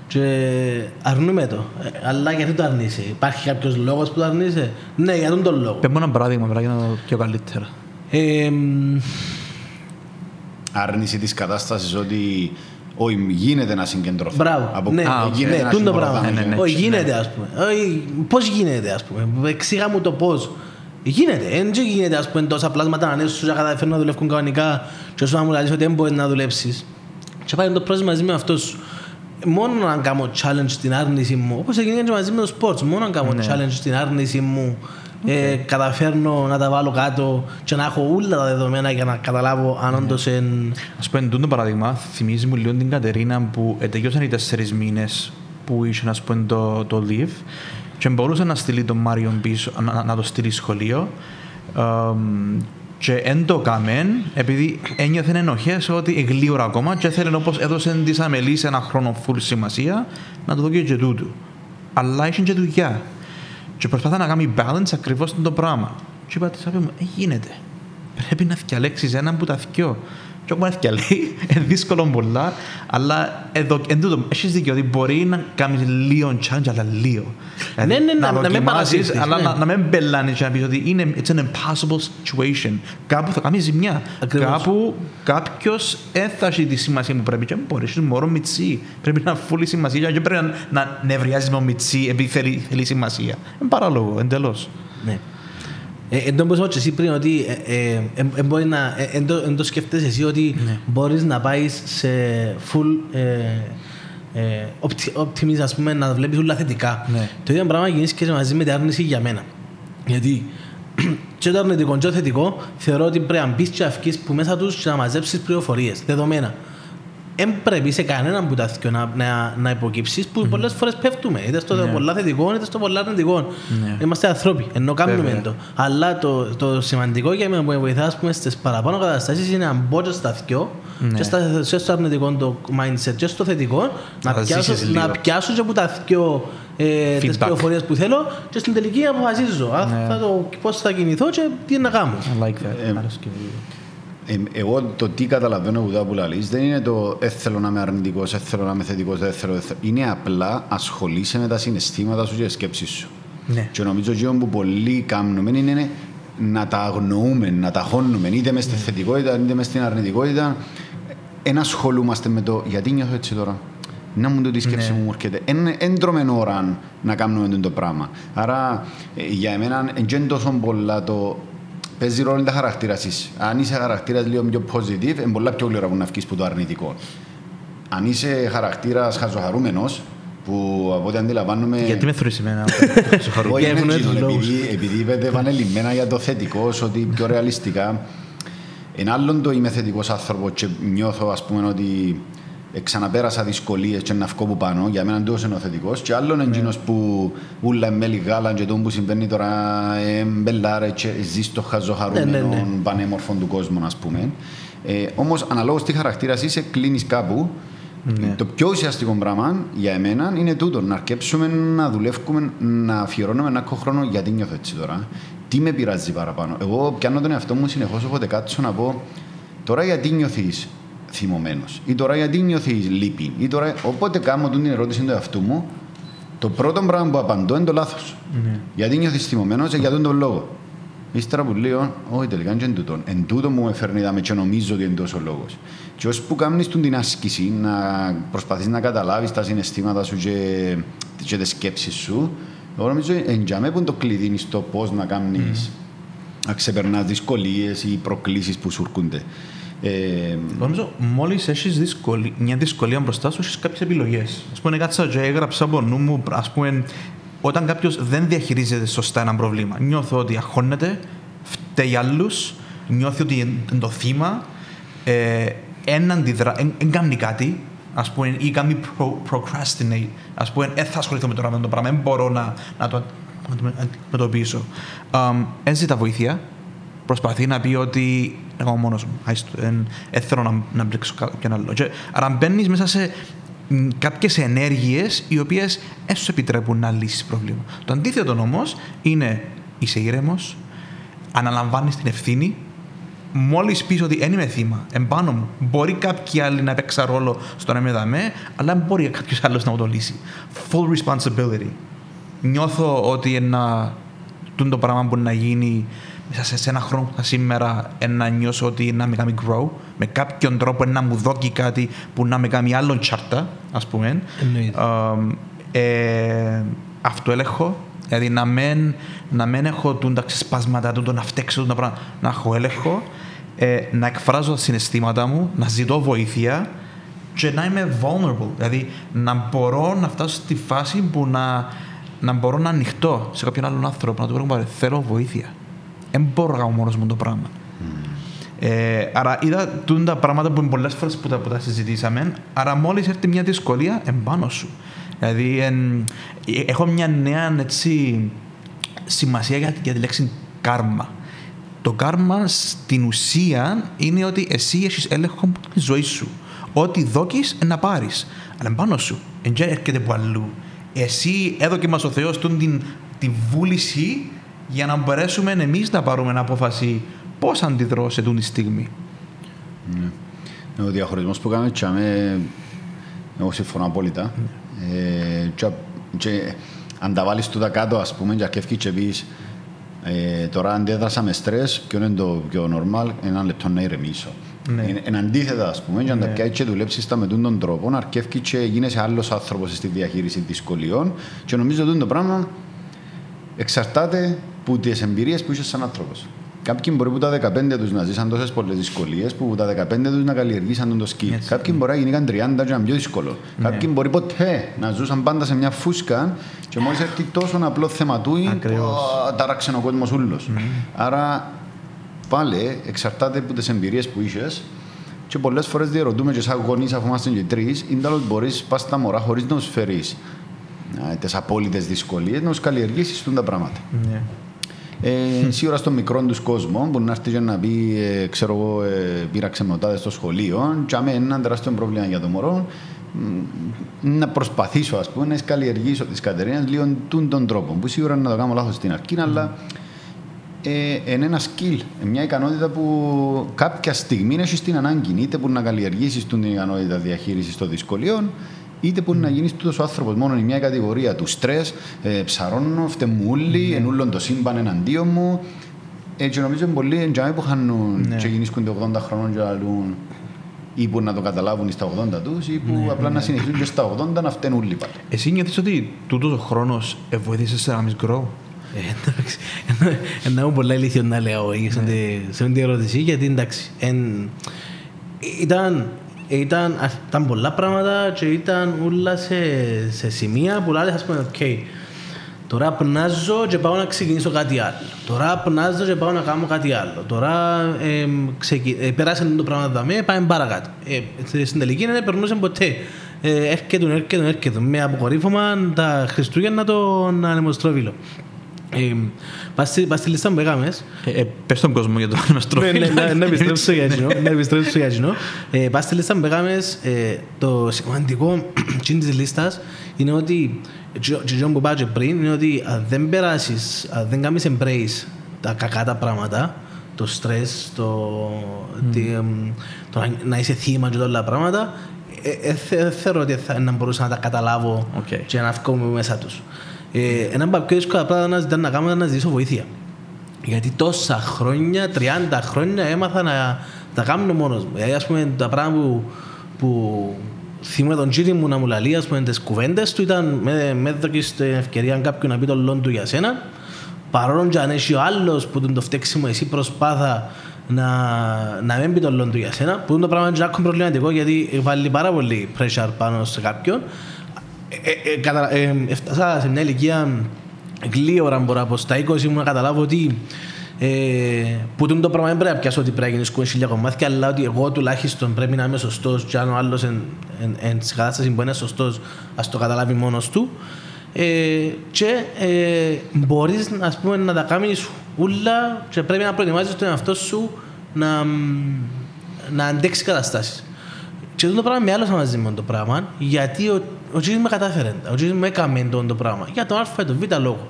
Και αρνούμε το. Ε, αλλά γιατί το αρνείσαι; Υπάρχει κάποιος λόγος που το αρνείσαι; Ναι, για τον τον λόγο. Πες ένα παράδειγμα, για να το πιο καλύτερα. Ε, Άρνηση της κατάστασης ότι όχι, γίνεται να συγκεντρωθεί. Μπράβο. Από... Ναι, Α, γίνεται ναι, το πράγμα. Ναι, ναι, ναι, όχι, γίνεται, ας πούμε. Πώς γίνεται, ας πούμε. Εξήγα μου το πώς. Γίνεται. Δεν γίνεται, ας πούμε, τόσα πλάσματα να ανέσουν, να καταφέρουν να δουλεύουν κανονικά, και όσο να μου λέει ότι δεν μπορείς να δουλέψεις. Και πάει το πρόσωπο μαζί με αυτός σου μόνο να κάνω challenge στην άρνηση μου, όπως έγινε και μαζί με το sports, μόνο να κάνω ναι. challenge στην άρνηση μου, okay. ε, καταφέρνω να τα βάλω κάτω και να έχω όλα τα δεδομένα για να καταλάβω αν ναι. όντως εν... Ας πούμε, το παράδειγμα, θυμίζει μου λίγο την Κατερίνα που τελειώσαν οι τέσσερις μήνες που είχε ας πούμε, το, το leave και μπορούσε να στείλει τον Μάριον πίσω, να, να το στείλει σχολείο και δεν το κάμεν επειδή ένιωθε ενοχές ότι γλύωρα ακόμα και θέλει όπως έδωσε της Αμελής ένα χρόνο full σημασία να το δω και τούτου. Αλλά είχε και δουλειά. Και προσπάθα να κάνει balance ακριβώς το πράγμα. Και είπα τη μου, ε, γίνεται. Πρέπει να διαλέξει ένα που τα θυκιώ και όπως λέει, είναι δύσκολο πολλά, αλλά εδώ, εν τούτο, έχεις δίκιο ότι μπορεί να κάνεις λίγο challenge, αλλά λίγο. Ναι, ναι, ναι, να, να μην παρασύρεις, αλλά να, να μην μπελάνεις και να πεις ότι είναι it's an impossible situation. Κάπου θα κάνεις ζημιά. Ακριβώς. Κάπου κάποιος έθασε τη σημασία που πρέπει και μπορείς, είσαι μωρό μιτσί. Πρέπει να φούλεις σημασία και πρέπει να, να νευριάζεις με μιτσί επειδή θέλει, θέλει σημασία. Είναι παράλογο, εντελώς. Ναι. Εν τω και εσύ πριν ότι εν το σκέφτεσαι εσύ ότι ναι. μπορείς να πάεις σε full ε, optimism, ας πούμε, να βλέπεις όλα θετικά. Ναι. Το ίδιο πράγμα γίνεις και μαζί με την άρνηση για μένα. Γιατί και το αρνητικό και το θετικό θεωρώ ότι πρέπει να μπεις και αυκείς που μέσα τους και να μαζέψεις πληροφορίες, δεδομένα δεν πρέπει σε κανέναν που τα θυκιο να, να, να υποκύψεις που mm. πολλές φορές πέφτουμε είτε στο ναι. πολλά θετικό είτε στο πολλά αρνητικό ναι. είμαστε άνθρωποι ενώ κάνουμε το αλλά το, το σημαντικό για μένα που με βοηθά πούμε, στις παραπάνω καταστάσεις είναι να μπω και στα θυκιο ναι. και, στα, και στο αρνητικό το mindset και στο θετικό να, πιάσω, να πιάσω και από τα θυκιο ε, τις πληροφορίες που θέλω και στην τελική αποφασίζω ναι. θα το, πώς θα κινηθώ και τι να κάνω. I like that. Ε, ε, εγώ το τι καταλαβαίνω που που λαλείς δεν είναι το «ε, θέλω να είμαι αρνητικός, ε, θέλω να είμαι θετικός, δεν θέλω, θέλω». Είναι απλά ασχολείσαι με τα συναισθήματα σου και τις σκέψεις σου. Ναι. Και νομίζω ότι που πολλοί κάνουμε είναι να τα αγνοούμε, να τα χώνουμε, είτε μες στη ναι. θετικότητα, είτε μες στην αρνητικότητα. Ένα ασχολούμαστε με το γιατί νιώθω έτσι τώρα; Να μου το τη σκέψη ναι. μου έρχεται. Δεν τρώμε ώρα να κάνουμε το πράγμα. Άρα ε, για εμένα δεν τόσο πολλά το παίζει ρόλο τα χαρακτήρα της. Αν είσαι χαρακτήρας λίγο πιο positive, είναι πολλά πιο γλυόρα που να βγεις από το αρνητικό. Αν είσαι χαρακτήρας χαζοχαρούμενος, που από ό,τι αντιλαμβάνομαι... Γιατί με θεωρείς εμένα, συγχωρώ. Όχι, Για είναι έχουν εκείνο, τους επειδή, επειδή είπετε επανελειμμένα για το θετικό, ότι πιο ρεαλιστικά. Εν άλλον το είμαι θετικός άνθρωπος και νιώθω ας πούμε ότι ξαναπέρασα δυσκολίες και να βγω που πάνω, για μένα τόσο είναι ο θετικός. Και άλλον είναι εκείνος που ούλα μέλη γάλα και το που συμβαίνει τώρα ε, μπελάρε και ζει στο χαζοχαρούμενο Ναι, ναι, ναι. πανέμορφο του κόσμου, ας πούμε. Ε, Όμως, αναλόγως τι χαρακτήρας είσαι, κλείνεις κάπου. Το πιο ουσιαστικό πράγμα για εμένα είναι τούτο. Να αρκέψουμε να δουλεύουμε, να αφιερώνουμε ένα χρόνο γιατί νιώθω έτσι τώρα. Τι με πειράζει παραπάνω. Εγώ πιάνω τον εαυτό μου συνεχώς όποτε κάτσω να πω τώρα γιατί νιώθεις θυμωμένος, ή τώρα γιατί νιώθει λύπη, ή τώρα. Οπότε κάνω την ερώτηση του εαυτού μου, το πρώτο πράγμα που απαντώ είναι το λάθος. Γιατί νιώθεις θυμωμένος, για τον τον λόγο. Ύστερα που λέω, Όχι, τελικά είναι τούτο. Εν τούτο μου με φέρνει δάμε και νομίζω ότι είναι τόσο λόγος. Και ώσπου κάνεις την άσκηση, να προσπαθείς να καταλάβεις τα συναισθήματα σου και, και τις σκέψεις σου, εγώ νομίζω εντιαμέ που είναι το κλειδί στο πώς να κάνεις να ξεπερνάς δυσκολίες ή προκλήσεις που σου έρχονται. Ε, Νομίζω μόλις έχεις δυσκολία, μια δυσκολία μπροστά σου, έχεις κάποιες επιλογές. Α πούμε, κάτσα και έγραψα από νου μου, ας πούμε, όταν κάποιος δεν διαχειρίζεται σωστά ένα πρόβλημα, νιώθω ότι αγχώνεται, φταίει άλλου, νιώθει ότι είναι το θύμα, ε, εν αντιδρά, εν, εν κάνει κάτι, ας πούμε, ή κάνει pro, procrastinate, ας πούμε, δεν θα ασχοληθώ με τώρα με το πράγμα, δεν μπορώ να, να το αντιμετωπίσω. Um, εν ζητά βοήθεια, προσπαθεί να πει ότι εγώ μόνος μου, δεν θέλω να, να μπλέξω κάποιον άλλο. Και, άρα μπαίνεις μέσα σε κάποιες ενέργειες οι οποίες δεν σου επιτρέπουν να λύσεις πρόβλημα. Το αντίθετο όμως είναι είσαι ήρεμος, αναλαμβάνεις την ευθύνη. Μόλις πεις ότι δεν είμαι θύμα, εμπάνω μου, μπορεί κάποιοι άλλοι να παίξουν ρόλο στο να με δαμέ, αλλά δεν μπορεί κάποιος άλλος να μου το λύσει. Full responsibility. Νιώθω ότι ένα το πράγμα μπορεί να γίνει μέσα σε ένα χρόνο που θα σήμερα να νιώσω ότι να με κάνει grow, με κάποιον τρόπο να μου δώσει κάτι που να με κάνει άλλον τσάρτα, ας πούμε. Ε, αυτό έλεγχο, δηλαδή να μην, να μην έχω τα ξεσπάσματα του, να φταίξω το πράγμα, να έχω έλεγχο, ε, να εκφράζω τα συναισθήματα μου, να ζητώ βοήθεια και να είμαι vulnerable, δηλαδή να μπορώ να φτάσω στη φάση που να, να μπορώ να ανοιχτώ σε κάποιον άλλον άνθρωπο, να του πω θέλω βοήθεια δεν μπορώ να κάνω μόνος μου το πράγμα. Mm. Ε, άρα είδα τα πράγματα που πολλές φορές που τα, που τα συζητήσαμε. Άρα μόλις έρθει μια δυσκολία, εμπάνω σου. Δηλαδή, εν, έχω μια νέα έτσι, σημασία για, για τη λέξη κάρμα. Το κάρμα στην ουσία είναι ότι εσύ έχεις έλεγχο τη ζωή σου. Ό,τι δόκει να πάρεις. Αλλά εμπάνω σου. Δεν έρχεται από αλλού. Εσύ έδωκες μας ο Θεός την, τη βούληση για να μπορέσουμε εμείς να πάρουμε μια απόφαση πώς αντιδρώ σε τούτη τη στιγμή. Ναι. Ο διαχωρισμός που κάνουμε, τσάμε, εγώ συμφωνώ απόλυτα. Ναι. Ε, και, και, αν τα βάλεις τούτα κάτω, ας πούμε, και αρκεύει και πεις ε, τώρα αντέδρασα με στρες, ποιο είναι το πιο normal, ένα λεπτό να ηρεμήσω. Ναι. Είναι αντίθετα, ας πούμε, και αν τα πιάσεις και δουλέψεις τα με τον τρόπο, να αρκεύει και γίνεσαι άλλος άνθρωπος στη διαχείριση δυσκολιών. Και νομίζω ότι το πράγμα εξαρτάται από τις εμπειρίες που είσαι σαν άνθρωπος. Κάποιοι μπορεί που τα 15 τους να ζήσαν τόσες πολλές δυσκολίες που τα 15 τους να καλλιεργήσαν το σκι. Yes. Κάποιοι μπορεί να γίνηκαν 30 και να είναι πιο δύσκολο. Yeah. Ναι. Κάποιοι μπορεί ποτέ να ζούσαν πάντα σε μια φούσκα και μόλις έρθει τόσο απλό θέμα του, τάραξε ο κόσμος όλο. Mm. Άρα πάλι εξαρτάται από τις εμπειρίες που είσαι και πολλές φορές διαρωτούμε και σαν γονείς, αφού είμαστε και τρεις, είναι ότι μπορείς πας στα μωρά χωρίς να τους φέρεις τις απόλυτες δυσκολίες να τους καλλιεργήσεις τα πράγματα. Yeah. Ε, σίγουρα στο μικρό τους κόσμο μπορεί να έρθει και να πει, ε, ξέρω εγώ, ε, πήρα ξεμνοτάδε στο σχολείο, και είναι ένα τεράστιο πρόβλημα για το μωρό. Να προσπαθήσω, ας πούμε, να καλλιεργήσω τις κατερίνε λίγο τον τρόπο. Που σίγουρα να το κάνω λάθος στην αρχή, αλλά ε, είναι ένα skill, μια ικανότητα που κάποια στιγμή έχεις την ανάγκη, είτε που να καλλιεργήσεις την ικανότητα διαχείρισης των δυσκολιών, είτε μπορεί να γίνεις τούτος ο άνθρωπος μόνο η μια κατηγορία του στρες, ε, ψαρώνω, φτεμούλη, mm. ενούλον το σύμπαν εναντίον μου. Έτσι νομίζω είναι πολλοί εντζάμοι που χάνουν ναι. και γεννήσκονται 80 χρόνων και αλλούν ή που να το καταλάβουν στα 80 τους, ή που ναι, απλά ναι. να συνεχίσουν και στα 80 να φταίνουν όλοι πάλι. Εσύ νιώθεις ότι τούτος ο χρόνος βοήθησε να μην grow. Ε, εντάξει. Εννοώ πολλά ηλίθιο να λέω σε αυτή την ερώτηση, γιατί εντάξει. Ήταν ε, ήταν, ας, ήταν πολλά πράγματα και ήταν όλα σε, σε σημεία που λέει, ας πούμε, οκ, τώρα πνάζω και πάω να ξεκινήσω κάτι άλλο. Τώρα πνάζω και πάω να κάνω κάτι άλλο. Τώρα ε, ξεκι... ε, πέρασε το πράγμα δαμέ, πάμε παρακάτω. Ε, στην τελική δεν περνούσε ποτέ. Ε, έρχεται, έρχεται, έρχεται. Με αποκορύφωμα τα Χριστούγεννα τον ανεμοστρόβιλο. Ε, πας στη- πας στη λίστα που έκαμες, Ε, ε, πες στον κόσμο για το ναι, αναστροφή. ναι, να- να επιστρέψω για εκείνο. Να επιστρέψω για εκείνο. Ε, Πας στη λίστα που έκαμες, ε, το σημαντικό τσιν της λίστας είναι ότι, και αυτό που είπα και πριν, είναι ότι αν δεν περάσεις, αν δεν κάνεις embrace τα κακά τα πράγματα, το στρες, το, τι, εμ, το να- να είσαι θύμα και όλα τα πράγματα, ε, ε, θε- δεν θεωρώ ότι θα να μπορούσα να τα καταλάβω Οκ. και να βγω μέσα τους. Ε, ένα από τα πιο δύσκολα πράγματα να ζητάνε να κάνω ήταν να ζητήσω βοήθεια. Γιατί τόσα χρόνια, 30 χρόνια έμαθα να τα κάνω μόνος μου. Δηλαδή, ας πούμε, τα πράγματα που, που θυμούμαι τον τσίρι μου να μου λαλεί, ας πούμε, τις κουβέντες του ήταν με, με δοκείς την ευκαιρία κάποιου να πει τον λόγο του για σένα. Παρόλο και αν έχει ο άλλος που τον το φταίξιμο εσύ προσπάθα να, να μην πει τον λόγο του για σένα, που το πράγμα είναι ακόμα προβληματικό γιατί βάλει πάρα πολύ pressure πάνω σε κάποιον. Ε, ε, κατα- ε, έφτασα σε μια ηλικία γλύωρα μπορώ από στα 20 μου να καταλάβω ότι ε, που τούτο το πράγμα δεν πρέπει να πιάσω ότι πρέπει να γίνεις κουβέντα χίλια κομμάτια αλλά ότι εγώ τουλάχιστον πρέπει να είμαι σωστός και αν ο άλλος εν, εν, εν, σε κατάστασης που είναι σωστός ας το καταλάβει μόνος του ε, και ε, μπορείς ας πούμε, να τα κάνεις ούλα και πρέπει να προετοιμάζεις τον εαυτό σου να, να αντέξεις καταστάσεις. Και αυτό το πράγμα με άλλωσα μαζί με το πράγμα, γιατί ο, ο Τζίζης με κατάφερε, ο Τζίζης με έκαμε το, το πράγμα. Για τον Α ή τον Β λόγο.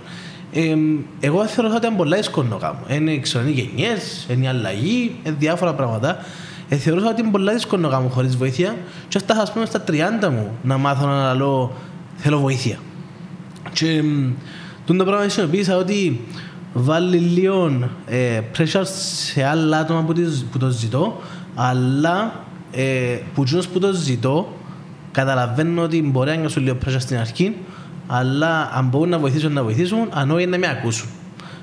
Ε, εγώ θεωρώ ότι είναι πολλά δύσκολο να κάνω. Είναι ξέρω, είναι γενιές, είναι η αλλαγή, είναι διάφορα πράγματα. Ε, θεωρούσα ότι είναι πολλά δύσκολο να κάνω χωρίς βοήθεια και έφτασα ας πούμε στα 30 μου να μάθω να λέω θέλω βοήθεια. Και μ, τούτο το πράγμα συνειδητοποίησα ότι βάλει λίγο ε, pressure σε άλλα άτομα που, τις, που το ζητώ, αλλά ε, που εκείνος που το ζητώ καταλαβαίνω ότι μπορεί να νιώσουν λίγο pressure στην αρχή, αλλά αν μπορούν να βοηθήσουν να βοηθήσουν, αν όχι να με ακούσουν.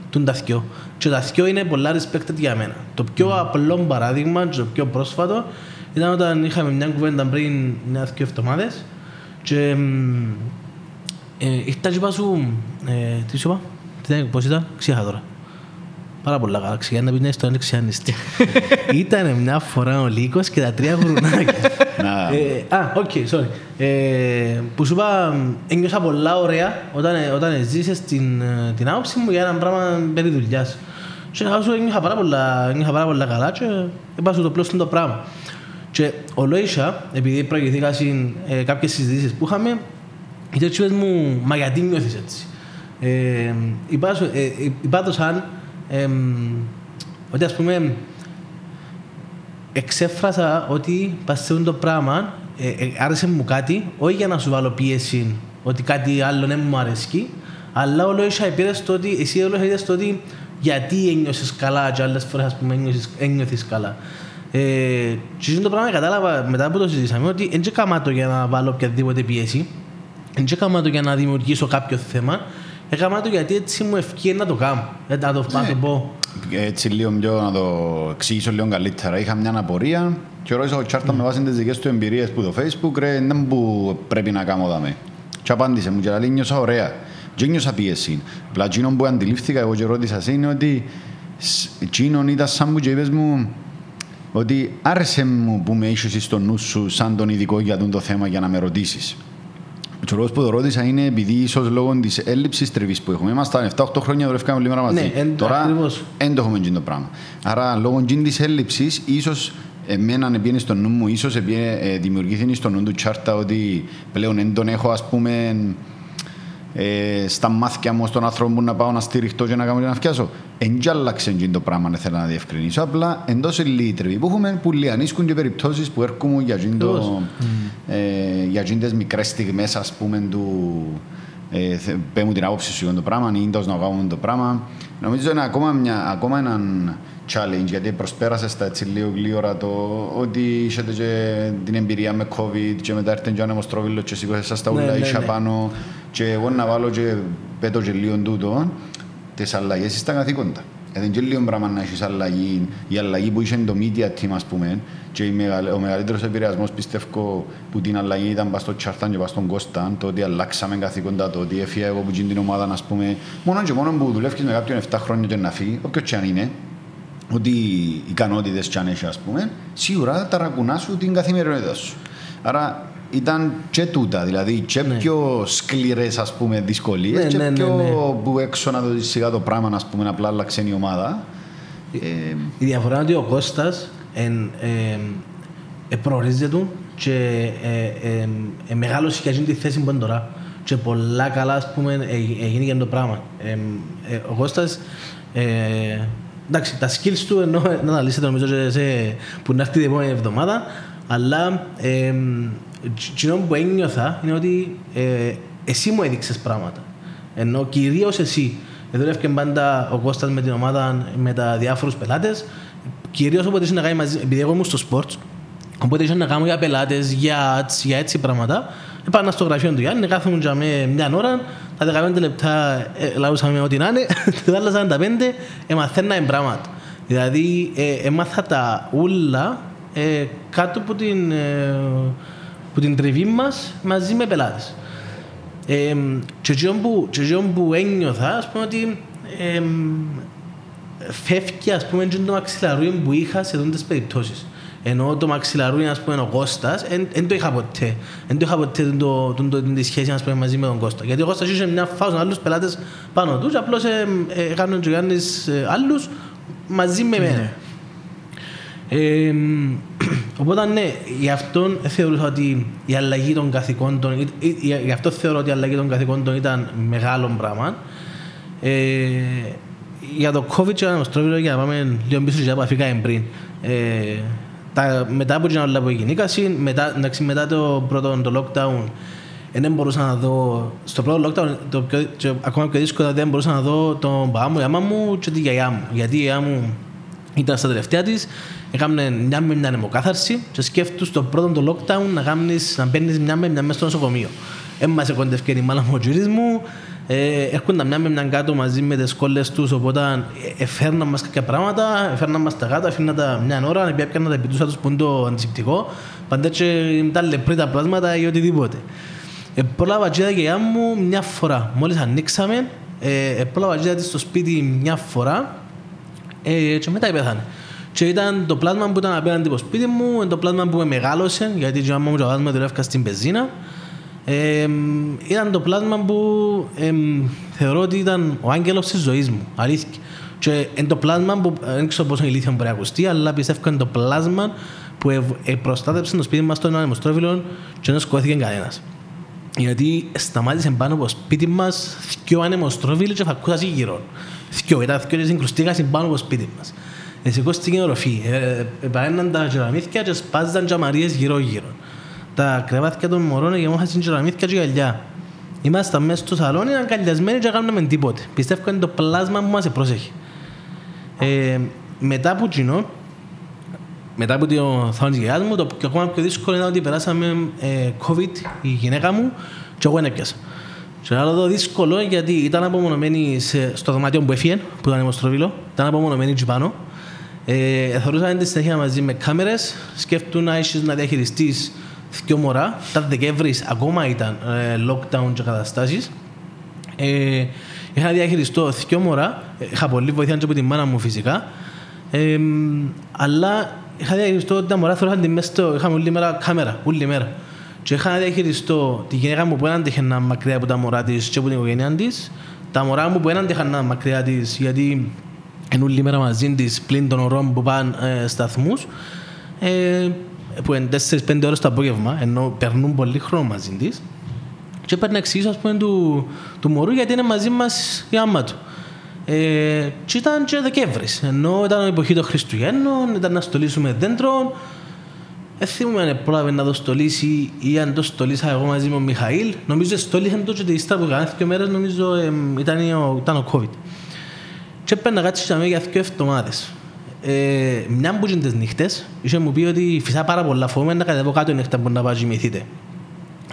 Τούν τα θκυο. Και τα θκυο είναι πολλά respected για μένα. Το πιο απλό παράδειγμα και το πιο πρόσφατο ήταν όταν είχαμε μια κουβέντα πριν μια-δυο εβδομάδες και μ, ε, ήρθα και είπα σου, ε, τι σου είπα, τι ήταν, πώς ήταν, ξέχα τώρα. Πάρα πολλά καλά, ξεχά να πεις μια ιστορία, ξεχάνεις τι. Ήταν μια φορά ο Λύκος και τα τρία γουρνάκια. Να. Ε, Α, οκ, sorry. Ε, που σου είπα, ένιωσα πολλά ωραία όταν, όταν ζήσες την, ε, την άποψη μου για ένα πράγμα περί δουλειάς. Και να σου ένιωσα πάρα πολλά, ένιωσα πάρα πολλά καλά και είπα σου το πλώς το πράγμα. Και ο Λόισα, επειδή προηγηθήκα σε ε, κάποιες συζητήσεις που είχαμε, γιατί έτσι πες μου, μα γιατί νιώθεις έτσι; Ε, είπα, σου- ε, ε, είπα το σαν εμ, ότι ας πούμε εξέφρασα ότι πας το πράγμα, ε, ε, άρεσε μου κάτι, όχι για να σου βάλω πίεση ότι κάτι άλλο δεν μου αρέσει, αλλά όλο είχα πήρε στο ότι, εσύ όλο είχα στο ότι γιατί ένιωσες καλά και άλλες φορές ας πούμε ένιωσες, ένιωθεις καλά. Ε, και αυτό το πράγμα κατάλαβα μετά που το συζητήσαμε ότι δεν έκανα το για να βάλω οποιαδήποτε πίεση, δεν έκανα το για να δημιουργήσω κάποιο θέμα, έκανα το γιατί έτσι μου ευκαιρία να το κάνω, ε, να το, να το πω. Έτσι λίγο πιο να το εξηγήσω λίγο καλύτερα. Είχα μια απορία και ρώτησα ο Τσάρτα με βάση τις δικές του εμπειρίες που το Facebook ρε, δεν που πρέπει να κάνω δάμε. Και απάντησε μου και λέει νιώσα ωραία. Και νιώσα πίεση. Απλά εκείνο που αντιλήφθηκα εγώ και ρώτησα εσύ είναι ότι σ- εκείνον ήταν σαν που και είπες μου ότι άρεσε μου που με ίσως στο νου σου σαν τον ειδικό για τον το θέμα για να με ρωτήσεις. Ο λόγος που το ρώτησα είναι επειδή ίσως λόγω της έλλειψης τριβής που έχουμε. Ήμασταν 7-8 χρόνια δουλεύκαμε λίγο μαζί. Ναι, εν- Τώρα ακριβώς. δεν το έχουμε γίνει το πράγμα. Άρα λόγω εκείνη της έλλειψης ίσως εμένα επίενε στο νου μου, ίσως επίε- ε, δημιουργήθηκε στο νου του τσάρτα ότι πλέον δεν τον έχω ας πούμε ε, στα μάτια μου στον άνθρωπο που να πάω να στηριχτώ και να κάνω και να φτιάσω. Εν κι άλλαξε εκείνο το πράγμα, αν θέλω να διευκρινίσω. Απλά εντός λίγη τριβή που έχουμε που λιανίσκουν και περιπτώσεις που έρχομαι για εκείνο το, ε, για εκείνες τις μικρές στιγμές ας πούμε του ε, θε- πέ μου την άποψη σου για το πράγμα ή ίντος να κάνουμε το πράγμα. Νομίζω είναι ακόμα, μια, ακόμα έναν challenge γιατί προσπέρασες στα έτσι λίγο γλύωρα το ότι είχατε και την εμπειρία με COVID και μετά έρθει και ο ανεμοστρόβιλος και σήκωσε σας τα Ναι, ούλα ναι, ίσια ναι. πάνω και εγώ να βάλω και πέτω και λίγο τούτο τις αλλαγές στα καθήκοντα. Ε, δεν είναι και λίγο πράγμα να έχεις αλλαγή. Η αλλαγή που είχε το media team, ας πούμε, και η μεγαλ- ο μεγαλύτερος επηρεασμός πιστεύω που την αλλαγή ήταν πας στο Τσάρταν και πας στον Κώσταν, το ότι αλλάξαμε καθήκοντα, το ότι έφυγα εγώ που γίνει την ομάδα, ας πούμε, μόνο και μόνο που δουλεύεις με κάποιον 7 χρόνια και να φύγει, όποιος και αν είναι, ότι οι ικανότητες κι αν έχει, ας πούμε, σίγουρα ταρακουνά σου την καθημερινότητα σου. Άρα ήταν και τούτα, δηλαδή και πιο σκληρές ας πούμε δυσκολίες Ναι, και ναι, ναι, πιο ναι. που έξω να δει σιγά το πράγμα, ας πούμε, απλά άλλαξε η ομάδα. Ε, Η διαφορά είναι ότι ο Κώστας εν, ε, ε, προορίζεται του και ε, ε, ε, μεγάλωσε για εκείνη τη θέση που είναι τώρα. Και πολλά καλά, ας πούμε, ε, έγινε και το πράγμα. Ε, ε, ο Κώστας, ε, εντάξει, τα skills του ενώ να τα λύσετε νομίζω και σε, που να έρθει την επόμενη εβδομάδα, αλλά ε, εκείνο που ένιωθα είναι ότι ε, εσύ μου έδειξες πράγματα. Ενώ κυρίως εσύ. Δούλευε πάντα ο Κώστας με την ομάδα, με τα διάφορους πελάτες. Κυρίως όποτε είχε να κάνει μαζί, επειδή εγώ ήμουν στο sport, οπότε είχε να κάνω για πελάτες, για ads, για έτσι πράγματα. Πάνα στο γραφείο του Γιάννη, κάθομαι για με μια ώρα, τα 15 λεπτά ε, λαούσαμε ό,τι να είναι, τα άλλα 45 εμαθαίναμε πράγματα. Δηλαδή, ε, έμαθα τα ούλα ε, κάτω από την, ε, που την τριβή μας μαζί με πελάτες. Ε, και εκείνο που, και εκείνο που ένιωθα, ας πούμε ότι ε, φεύγει ας πούμε εκείνο το μαξιλαρούι που είχα σε τέτοιες περιπτώσεις. Ενώ το μαξιλαρούι, ας πούμε, ο Κώστας, δεν το είχα ποτέ. Δεν το είχα ποτέ το, το, το, τη σχέση ας πούμε, μαζί με τον Κώστα. Γιατί ο Κώστας είχε μια φάση με άλλους πελάτες πάνω τους και απλώς ε, ε, έκανε ο Γιάννης ε, άλλους μαζί με εμένα. Ε, οπότε ναι, γι' αυτό θεωρούσα ότι η αλλαγή των καθηκόντων, ή- ή- γι' αυτό θεωρώ ότι η αλλαγή των καθηκόντων ήταν μεγάλο πράγμα. Ε, για το COVID και το Αναστρόβιλο, για να πάμε λίγο πίσω και από αφήκαμε πριν. Ε, τα, μετά από την όλα που έγινε, μετά, εντάξει, μετά το πρώτο το lockdown, ε, δεν μπορούσα να δω, στο πρώτο lockdown, το πιο, και ακόμα πιο δύσκολο, δεν μπορούσα να δω τον παπά μου, η άμα μου και τη γιαγιά μου. Γιατί η γιαγιά μου ήταν στα τελευταία της, έκαμε μια με μια αιμοκάθαρση και σκέφτους στο πρώτο το lockdown να, κάνεις, να παίρνεις μια με μια μέσα στο νοσοκομείο. Έμμασε κοντεύκε η μάλα μου ο γύρις μου, ε, έρχονταν μια με μια κάτω μαζί με τις κόλλες τους, οπότε ε, εφέρναν μας κάποια πράγματα, εφέρναν μας τα κάτω, αφήναν τα μια ώρα, επειδή έπιαναν τα επιτούσα τους που είναι το αντισηπτικό, πάντα και τα λεπρή τα πλάσματα ή οτιδήποτε. Ε, πρόλαβα και η γιαγιά μου μια φορά, μόλις ανοίξαμε, ε, ε, πρόλαβα και της στο σπίτι μια φορά ε, και μετά πέθανε. Και ήταν το πλάσμα που ήταν απέναντι από το σπίτι μου, το πλάσμα που με μεγάλωσε, γιατί η μάμα μου και ο μου δουλεύκα στην πεζίνα. Ε, ήταν το πλάσμα που ε, θεωρώ ότι ήταν ο άγγελος της ζωής μου, αλήθεια. Και είναι το πλάσμα που, δεν ξέρω πόσο ηλίθιο μπορεί να ακουστεί, αλλά πιστεύω είναι το πλάσμα που ε, ε, προστάτεψε το σπίτι μας στον ανεμοστρόβιλο και δεν σκόθηκε κανένας. Γιατί σταμάτησε πάνω από το σπίτι μας δυο ανεμοστρόβιλοι και φακούσαν γύρω. Δυο, ήταν δυο και συγκρουστήκαν πάνω από το σπίτι μας. Ε, σηκώστηκε η οροφή. Ε, ε, Παρέναν τα κεραμίδια και σπάζαν τζαμαρίες γύρω-γύρω. Τα κρεβάτια των μωρών γεμόχασαν κεραμίδια και γυαλιά. Ήμασταν μέσα στο σαλόνι αγκαλιασμένοι και κάναμε τίποτε. Πιστεύω είναι το πλάσμα που μας πρόσεχε. Ε, μετά από κοινό, μετά από το θάνατο της γιαγιάς μου, το πιο, ακόμα πιο δύσκολο ήταν ότι περάσαμε ε, COVID η γυναίκα μου και εγώ δεν έπιασα. Και άλλο το δύσκολο γιατί ήταν απομονωμένη σε, στο δωμάτιο που έφυγε, που ήταν αιμοστροβίλο, ήταν απομονωμένη εκεί πάνω. Ε, θεωρούσαν τη συνέχεια μαζί με κάμερες, σκέφτουν να έχεις να διαχειριστείς δυο μωρά. Τα Δεκέμβρης ακόμα ήταν ε, lockdown και καταστάσεις. Ε, είχα να διαχειριστώ δυο μωρά, ε, είχα πολύ βοήθεια και από τη μάνα μου φυσικά. Ε, αλλά είχα διαχειριστώ ότι τα μωρά θεωρούσαν τη μέσα στο, είχαμε όλη μέρα κάμερα, όλη μέρα. Και είχα να διαχειριστώ τη γυναίκα μου που δεν άντεχε να είναι μακριά από τα μωρά της και από την οικογένειά της, τα μωρά μου που δεν άντεχαν να είναι μακριά της γιατί είναι όλη μέρα μαζί της πλην των ωρών που πάνε ε, σταθμούς, ε, που είναι 4-5 ώρες το απόγευμα, ενώ περνούν πολύ χρόνο μαζί της. Και έπαιρνε εξηγήσω, ας πούμε, του, του μωρού γιατί είναι μαζί μας η άμα του. Ε, και ήταν και Δεκέμβρης, ενώ ήταν η εποχή των Χριστουγέννων, ήταν να στολίσουμε δέντρο. Δεν θυμούμαι αν πρόλαβε να το στολίσει ή αν το στολίσα εγώ μαζί με τον Μιχαήλ. Νομίζω στολίσαν το και ύστερα από κανένα δύο μέρες, νομίζω ε, ήταν, ο, ήταν ο COVID. Και έπαιρνα κάτσει για για δύο εβδομάδες. Ε, μια από τις νύχτες είχε μου πει ότι φυσά πάρα πολλά φοβούμαι να κατεβώ κάτω νύχτα που να πάω κοιμηθείτε.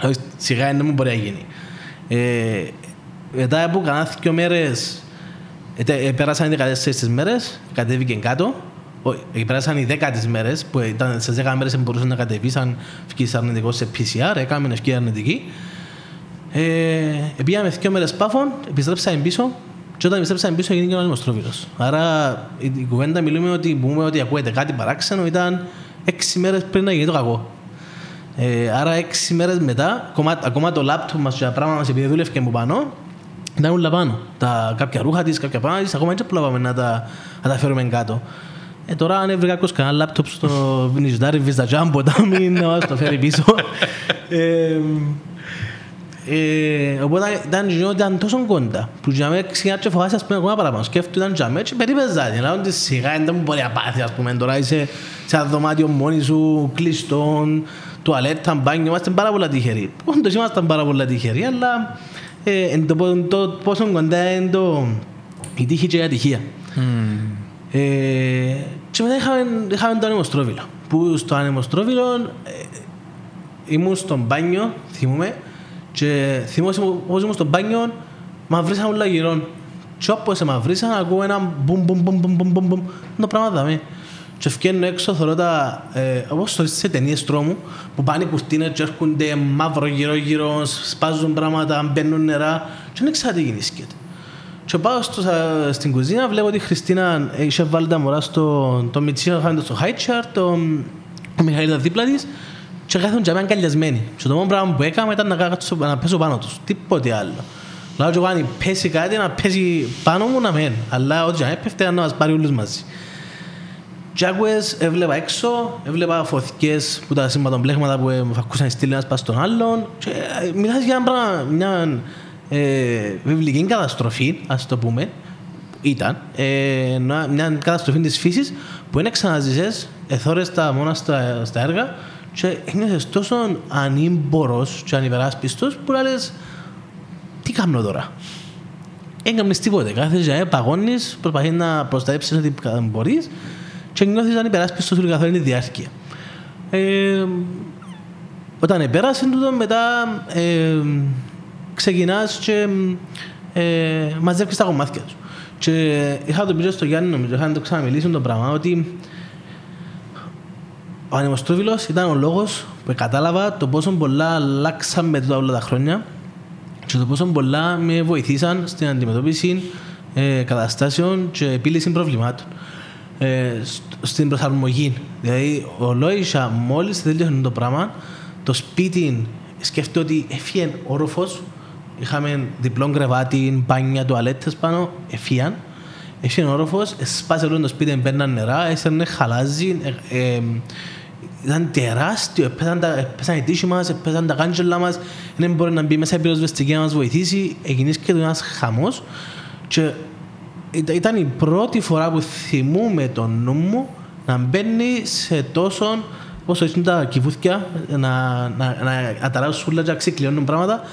Όχι, Σιγά δεν μου μπορεί να γίνει. Ε, μετά από κανένα δύο μέρες Ε, ε, πέρασαν οι 14 τις μέρες, κατέβηκε κάτω. Ο- ε, πέρασαν οι 10 τις μέρες, που ήταν, στις 10 μέρες δεν μπορούσαν να κατεβεί αν βγεις αρνητικό σε PCR, έκαμε ευκαιρία αρνητική. Ε, πήγαμε δύο μέρες πάφων, επιστρέψαμε πίσω και όταν επιστρέψαμε πίσω έγινε και ο ανεμοστρόβιλος. Άρα η, η κουβέντα μιλούμε ότι, πούμε ότι ακούετε κάτι παράξενο ήταν έξι μέρες πριν να γίνει το κακό. Ε, άρα έξι μέρες μετά, ακόμα, ακόμα το λάπτοπ μας και τα πράγματα μας επειδή δούλευε και από πάνω, ήταν όλα πάνω. Τα, κάποια ρούχα της, κάποια πράγματα της, ακόμα δεν προλάβαμε να τα, να τα φέρουμε κάτω. Ε, τώρα αν έβρε κάποιος κανένα λάπτοπ στο νηζδάρι Vista Jumbo, τα μην να μας το φέρει πίσω. ε, ε, οπότε ήταν, ήταν τόσο κοντά που για μένα ξεκινά και φοβάσαι ας πούμε ακόμα παραπάνω. Σκέφτονταν για μένα και περίπεζα την. Αλλά ότι σιγά δεν μου μπορεί να πάθει ας πούμε. Τώρα είσαι σε ένα δωμάτιο μόνοι σου, κλειστόν, τουαλέτα, μπάνιο. Είμαστε πάρα πολλά τυχεροί. Όντως ήμασταν πάρα πολλά τυχεροί, αλλά ε, εν το, πο- το, πόσο κοντά είναι το, η τύχη και η ατυχία. Ε, και μετά είχαμε, είχαμε το ανεμοστρόβιλο. Που στο ανεμοστρόβιλο ε, ήμουν στο μπάνιο, θυμούμαι, και θυμόμαι πως ήμουν στο μπάνιο, μα βρήσαν όλα γύρω. Και όπως με βρήσαν, ακούω ένα μπουμ μπουμ μπουμ μπουμ μπουμ μπουμ μπουμ. Το πράγμα δαμε. Και βγαίνω έξω, θωρώ τα, ε, όπως το σε ταινίες τρόμου, που πάνε οι κουρτίνες και έρχονται μαύρο γύρω γύρω, σπάζουν πράγματα, μπαίνουν νερά και δεν ξέρω τι γίνεται. Και πάω στο, σα- στην κουζίνα, βλέπω ότι η Χριστίνα ε, είχε βάλει τα μωρά στο το Μιτσίνο, είχαν το στο high chart, το, ο Μιχαήλ ήταν δίπλα της και κάθονταν για μένα αγκαλιασμένοι. Και το μόνο πράγμα που έκανα ήταν να, κάτσω, να πέσω πάνω τους, τίποτε άλλο. Λέω και εγώ αν πέσει κάτι, να πέσει πάνω μου να μεν, αλλά ό,τι αν έπεφτε να μας πάρει όλους μαζί. Και άκουες, έβλεπα έξω, έβλεπα φωτιές που τα σηματομπλέγματα που ε, ακούσαν στείλει ένας πας στον άλλον και ε, μιλάς για ένα πράγμα, μια ε, βιβλική καταστροφή, ας το πούμε, ήταν ε, μια μια καταστροφή της φύσης που δεν ξαναζήσες, εθώρες τα μόνα στα, στα έργα και ένιωσες τόσο ανήμπορος και ανυπεράσπιστος που λες τι κάνω τώρα; Δεν κάνεις τίποτε. Κάθεσαι και παγώνεις, προσπαθείς να προστατεύσεις ό,τι μπορείς και νιώθεις ανυπεράσπιστος σου καθ' όλη τη διάρκεια. Ε, όταν επέρασες τούτο, μετά ε, ξεκινάς και ε, μαζεύεις τα κομμάτια σου. Και είχα το πει στο Γιάννη, νομίζω, είχα να το ξαναμιλήσει το πράγμα, ότι ο ανεμοστρόβιλος ήταν ο λόγος που κατάλαβα το πόσο πολλά αλλάξαμε τούτα όλα τα χρόνια και το πόσο πολλά με βοηθήσαν στην αντιμετώπιση ε, καταστάσεων και επίλυση προβλημάτων. Ε, σ- στην προσαρμογή. Δηλαδή, ο Λόισα μόλις τελείωσε το πράγμα, το σπίτι σκέφτεται ότι έφυγε όροφος, είχαμε διπλό κρεβάτι, μπάνια, τουαλέτες πάνω, έφυγαν. Έφυγε όροφος, σπάσε όλο το σπίτι, μπαίναν νερά, έσαιρνε χαλάζι, ε, ε, ήταν τεράστιο, έπεσαν, τα, έπεσαν οι τύχοι μας, έπεσαν τα κάντζελα μας, δεν μπορεί να μπει μέσα η πυροσβεστική να μας βοηθήσει, έγινε και ένας χαμός και ήταν- ήταν η πρώτη φορά που θυμούμαι το νου μου να μπαίνει σε τόσο όσο είναι τα κυβούθια να, να, να αταράσουν σούλα και να ξεκλειώνουν πράγματα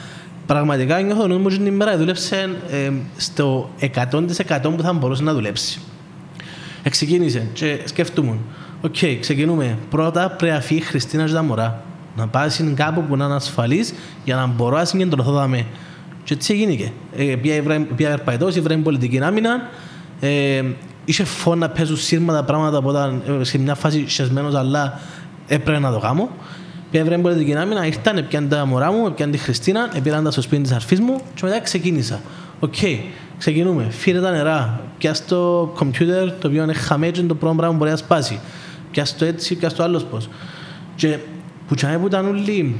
πραγματικά νιώθω ο νους μου την ημέρα δούλεψε ε, στο 100% που θα μπορούσε να δουλέψει. Εξεκίνησε και σκεφτούμουν. Οκ, ξεκινούμε. Πρώτα πρέπει να φύγει η Χριστίνα και τα μωρά. Να πάει σε κάπου που να είναι ασφαλής για να μπορώ να συγκεντρωθώ δαμέ. Και έτσι έγινε. Ε, Πια ερπαϊτός, η βρέμει πολιτική άμυνα. Ε, είχε φόνα να παίζουν σύρματα πράγματα που ήταν ε, σε μια φάση σεσμένος αλλά έπρεπε να το κάνω. Πια βρέμει πολιτική άμυνα, ήρθαν, πιάνε τα μωρά μου, πιάνε τη Χριστίνα, πήραν τα στο σπίτι της αρφής μου και μετά ξεκίνησα. Οκ, ξεκινούμε. Φύρε τα νερά. Πια στο κομπιούτερ το οποίο είναι χαμέ και είναι το πρώτο πράγμα που μπορεί να σπάσει. Πια στο έτσι, πια στο άλλος πώς. Και που τσάμε που ήταν όλοι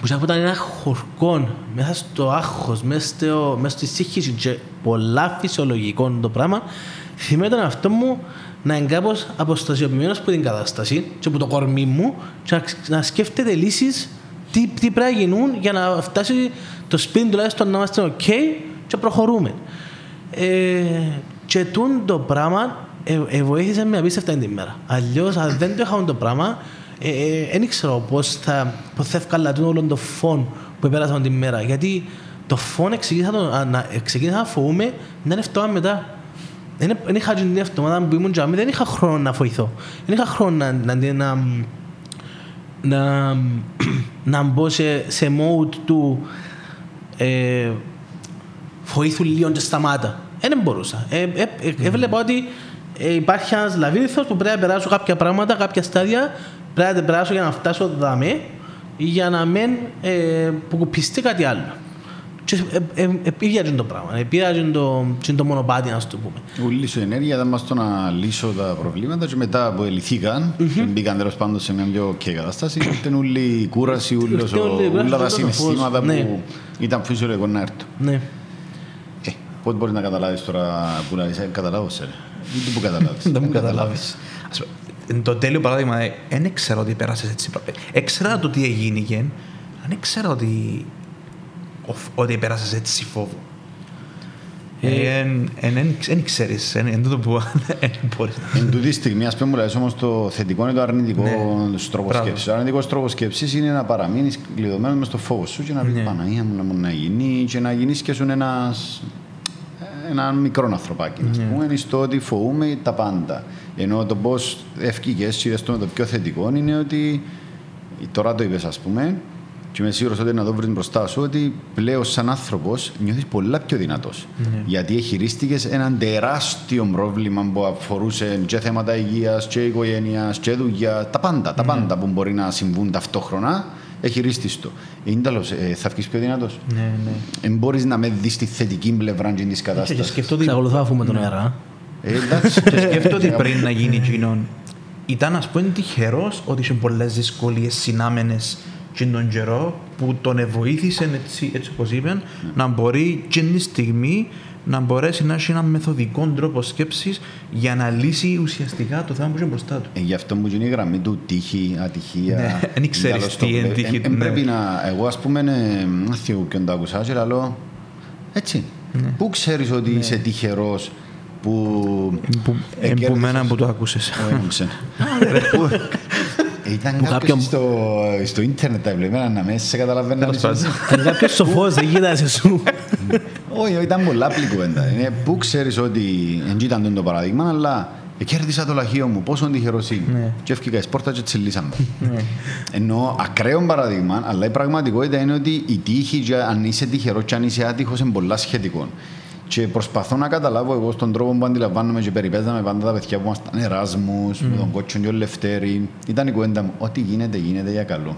που τσάμε που ήταν ένα χορκό μέσα στο άγχος, μέσα, στο, μέσα στη σύγχυση και πολλά φυσιολογικό το πράγμα θυμάμαι τον αυτό μου να είναι κάπως αποστασιοποιημένος από την κατάσταση και από το κορμί μου και να, να σκέφτεται λύσεις τι, τι πρέπει να γίνουν για να φτάσει το σπίτι τουλάχιστον να είμαστε ok και προχωρούμε. Ε, και τούν το πράγμα ε, ε, βοήθησε με απίστευτα την ημέρα. Αλλιώς αν δεν το είχαμε το πράγμα δεν ε, ε, ξέρω πώς θα, πώς θα ευκαλατούν όλο το φόν που επέρασαν την ημέρα. Γιατί το φόν ξεκίνησα, το, να- να, ξεκίνησα να φοβούμαι να είναι φτώμα μετά. Δεν, δεν είχα την εβδομάδα που ήμουν τζάμι, δεν είχα χρόνο να βοηθώ. Δεν είχα χρόνο να, να, να, να, να μπω σε, σε mode του ε, βοήθου λίγο και σταμάτα. δεν μπορούσα. Ε, ε, ε, έβλεπα ότι ε, υπάρχει ένας λαβύριθο που πρέπει να περάσω κάποια πράγματα, κάποια στάδια. Πρέπει να τα περάσω για να φτάσω δαμέ για να μην ε, κουπιστεί κάτι άλλο. Και ε, ε, ε, πήγαινε το πράγμα, ε, πήγαινε το, και το μονοπάτι, να το πούμε. Ούλη σου ενέργεια ήταν μας το να λύσω τα προβλήματα και μετά που ελυθήκαν και μπήκαν τέλος πάντων σε μια πιο ok κατάσταση ήταν όλη η κούραση, ούλος ο- Ήρθε όλη η κούραση, όλα τα όλος το συναισθήματα φως. Ναι. που ήταν φυσιολογικό να έρθουν. Ναι. Ε, πότε μπορείς να καταλάβεις τώρα που να είσαι, καταλάβω σε ρε. Δεν που καταλάβεις. Δεν μου καταλάβεις. Ας πούμε, εν το τέλειο παράδειγμα, δεν ήξερα ότι πέρασες έτσι. Έξερα το τι έγινε, αν ήξερα ότι, οφ- ότι πέρασες έτσι φόβο. Δεν ξέρεις, εν τούτο που δεν μπορείς να... Εν τούτη στιγμή, ας πούμε, μου λες όμως το θετικό είναι το αρνητικό Ναι. τρόπο Μπράβο. σκέψης. Ο αρνητικός τρόπος σκέψης είναι να παραμείνεις κλειδωμένος μες στο φόβο σου και να πεις Ναι. Παναγία μου να μου να γίνει και να γίνεις και σου ένας ένα μικρό ανθρωπάκι, ας Ναι. πούμε, στο ότι φοβούμε τα πάντα. Ενώ το πώς ευκήκες και είδες το με το πιο θετικό είναι ότι τώρα το είπες, ας πούμε, και είμαι σίγουρος ότι να το βρεις μπροστά σου ότι πλέον σαν άνθρωπος νιώθεις πολλά πιο δυνατός. Ναι. Γιατί χειρίστηκες έναν τεράστιο πρόβλημα που αφορούσε και θέματα υγείας και οικογένειας και δουλειά, τα πάντα, Ναι. τα πάντα που μπορεί να συμβούν ταυτόχρονα, εχειρίστης το. Είναι τέλος, ε, θα βγεις πιο δυνατός. Ναι, ναι. Δεν μπορείς να με δεις τη θετική πλευρά της Και κατάστασης. σκεφτώ ότι Ξακολουθώ αφού με τον αέρα. Ε, εντάξει. Και σκέφτομαι ότι πριν να γίνει εκείνον, ήταν ας πούμε τυχερός ότι είχε πολλές δυσκολίες συνάμενες και τον καιρό που τον βοήθησε έτσι, έτσι όπως είπε να μπορεί και τη στιγμή να μπορέσει να έχει έναν μεθοδικό τρόπο σκέψης για να λύσει ουσιαστικά το θέμα που είχε μπροστά του. Ε, γι' αυτό μου γίνει η γραμμή του τύχη, ατυχία. Ναι, εν ήξερες Λαλό στο τι είναι βλέ- τύχη, εν- εν ναι. πρέπει να... Εγώ ας πούμε, ε, δεν θυμούμαι ποιον το άκουσα και λέω, έτσι. Ναι. Πού ξέρεις ότι είσαι τυχερός που... Που, ε, ε, που κέρδισες- μένα που το άκουσες. Όχι, δεν ξέρω. Που- Ε, Ήταν κάποιος κάποιον- στο, στο ίντερνετ τα βλέπαινα να μέσα σε καταλαβαίνω. Τέλος πάντων. Ήταν κάποιος σοφός, δεν κοίτασε σου. Όχι, ήταν πολλά απλή κουβέντα. Είναι πού ξέρεις ότι δεν ήταν το παράδειγμα, αλλά κέρδισα το λαχείο μου, πόσο τυχερός είμαι. Ναι. Και έφυγα εις πόρτα και τσιλίσαμε. Ναι. Ενώ ακραίο παράδειγμα, αλλά η πραγματικότητα είναι ότι η τύχη, και αν είσαι τυχερός και αν είσαι άτυχος, είναι πολλά σχετικό. Και προσπαθώ να καταλάβω εγώ στον τρόπο που αντιλαμβάνομαι και περιπέζαμε πάντα τα παιδιά που ήμασταν Εράσμους, με τον Κότσον και ο Λευτέρη. Ήταν η κουβέντα μου, ό,τι γίνεται, γίνεται για καλό.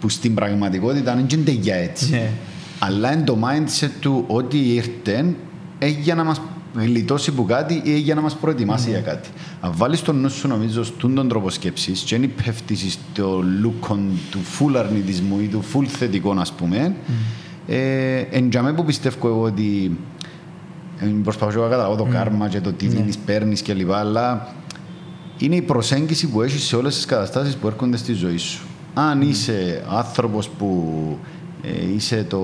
Που στην πραγματικότητα δεν γίνεται για έτσι. Ναι. Αλλά είναι το mindset του ότι ήρθε έχει για να μας γλιτώσει που κάτι ή για να μας προετοιμάσει για κάτι. Αν βάλεις τον νου σου νομίζω στον τον τρόπο σκέψης και δεν πέφτεις στο λούκον του φουλ αρνητισμού ή του φουλ θετικών ας πούμε, ε, εν τζαμέ που πιστεύω εγώ ότι ε, προσπαθώ να καταλάβω το κάρμα και το τι δίνεις, παίρνεις κλπ. Αλλά είναι η προσέγγιση που έχεις σε όλες τις καταστάσεις που έρχονται στη ζωή σου. Αν είσαι άνθρωπος που ε, είσαι το,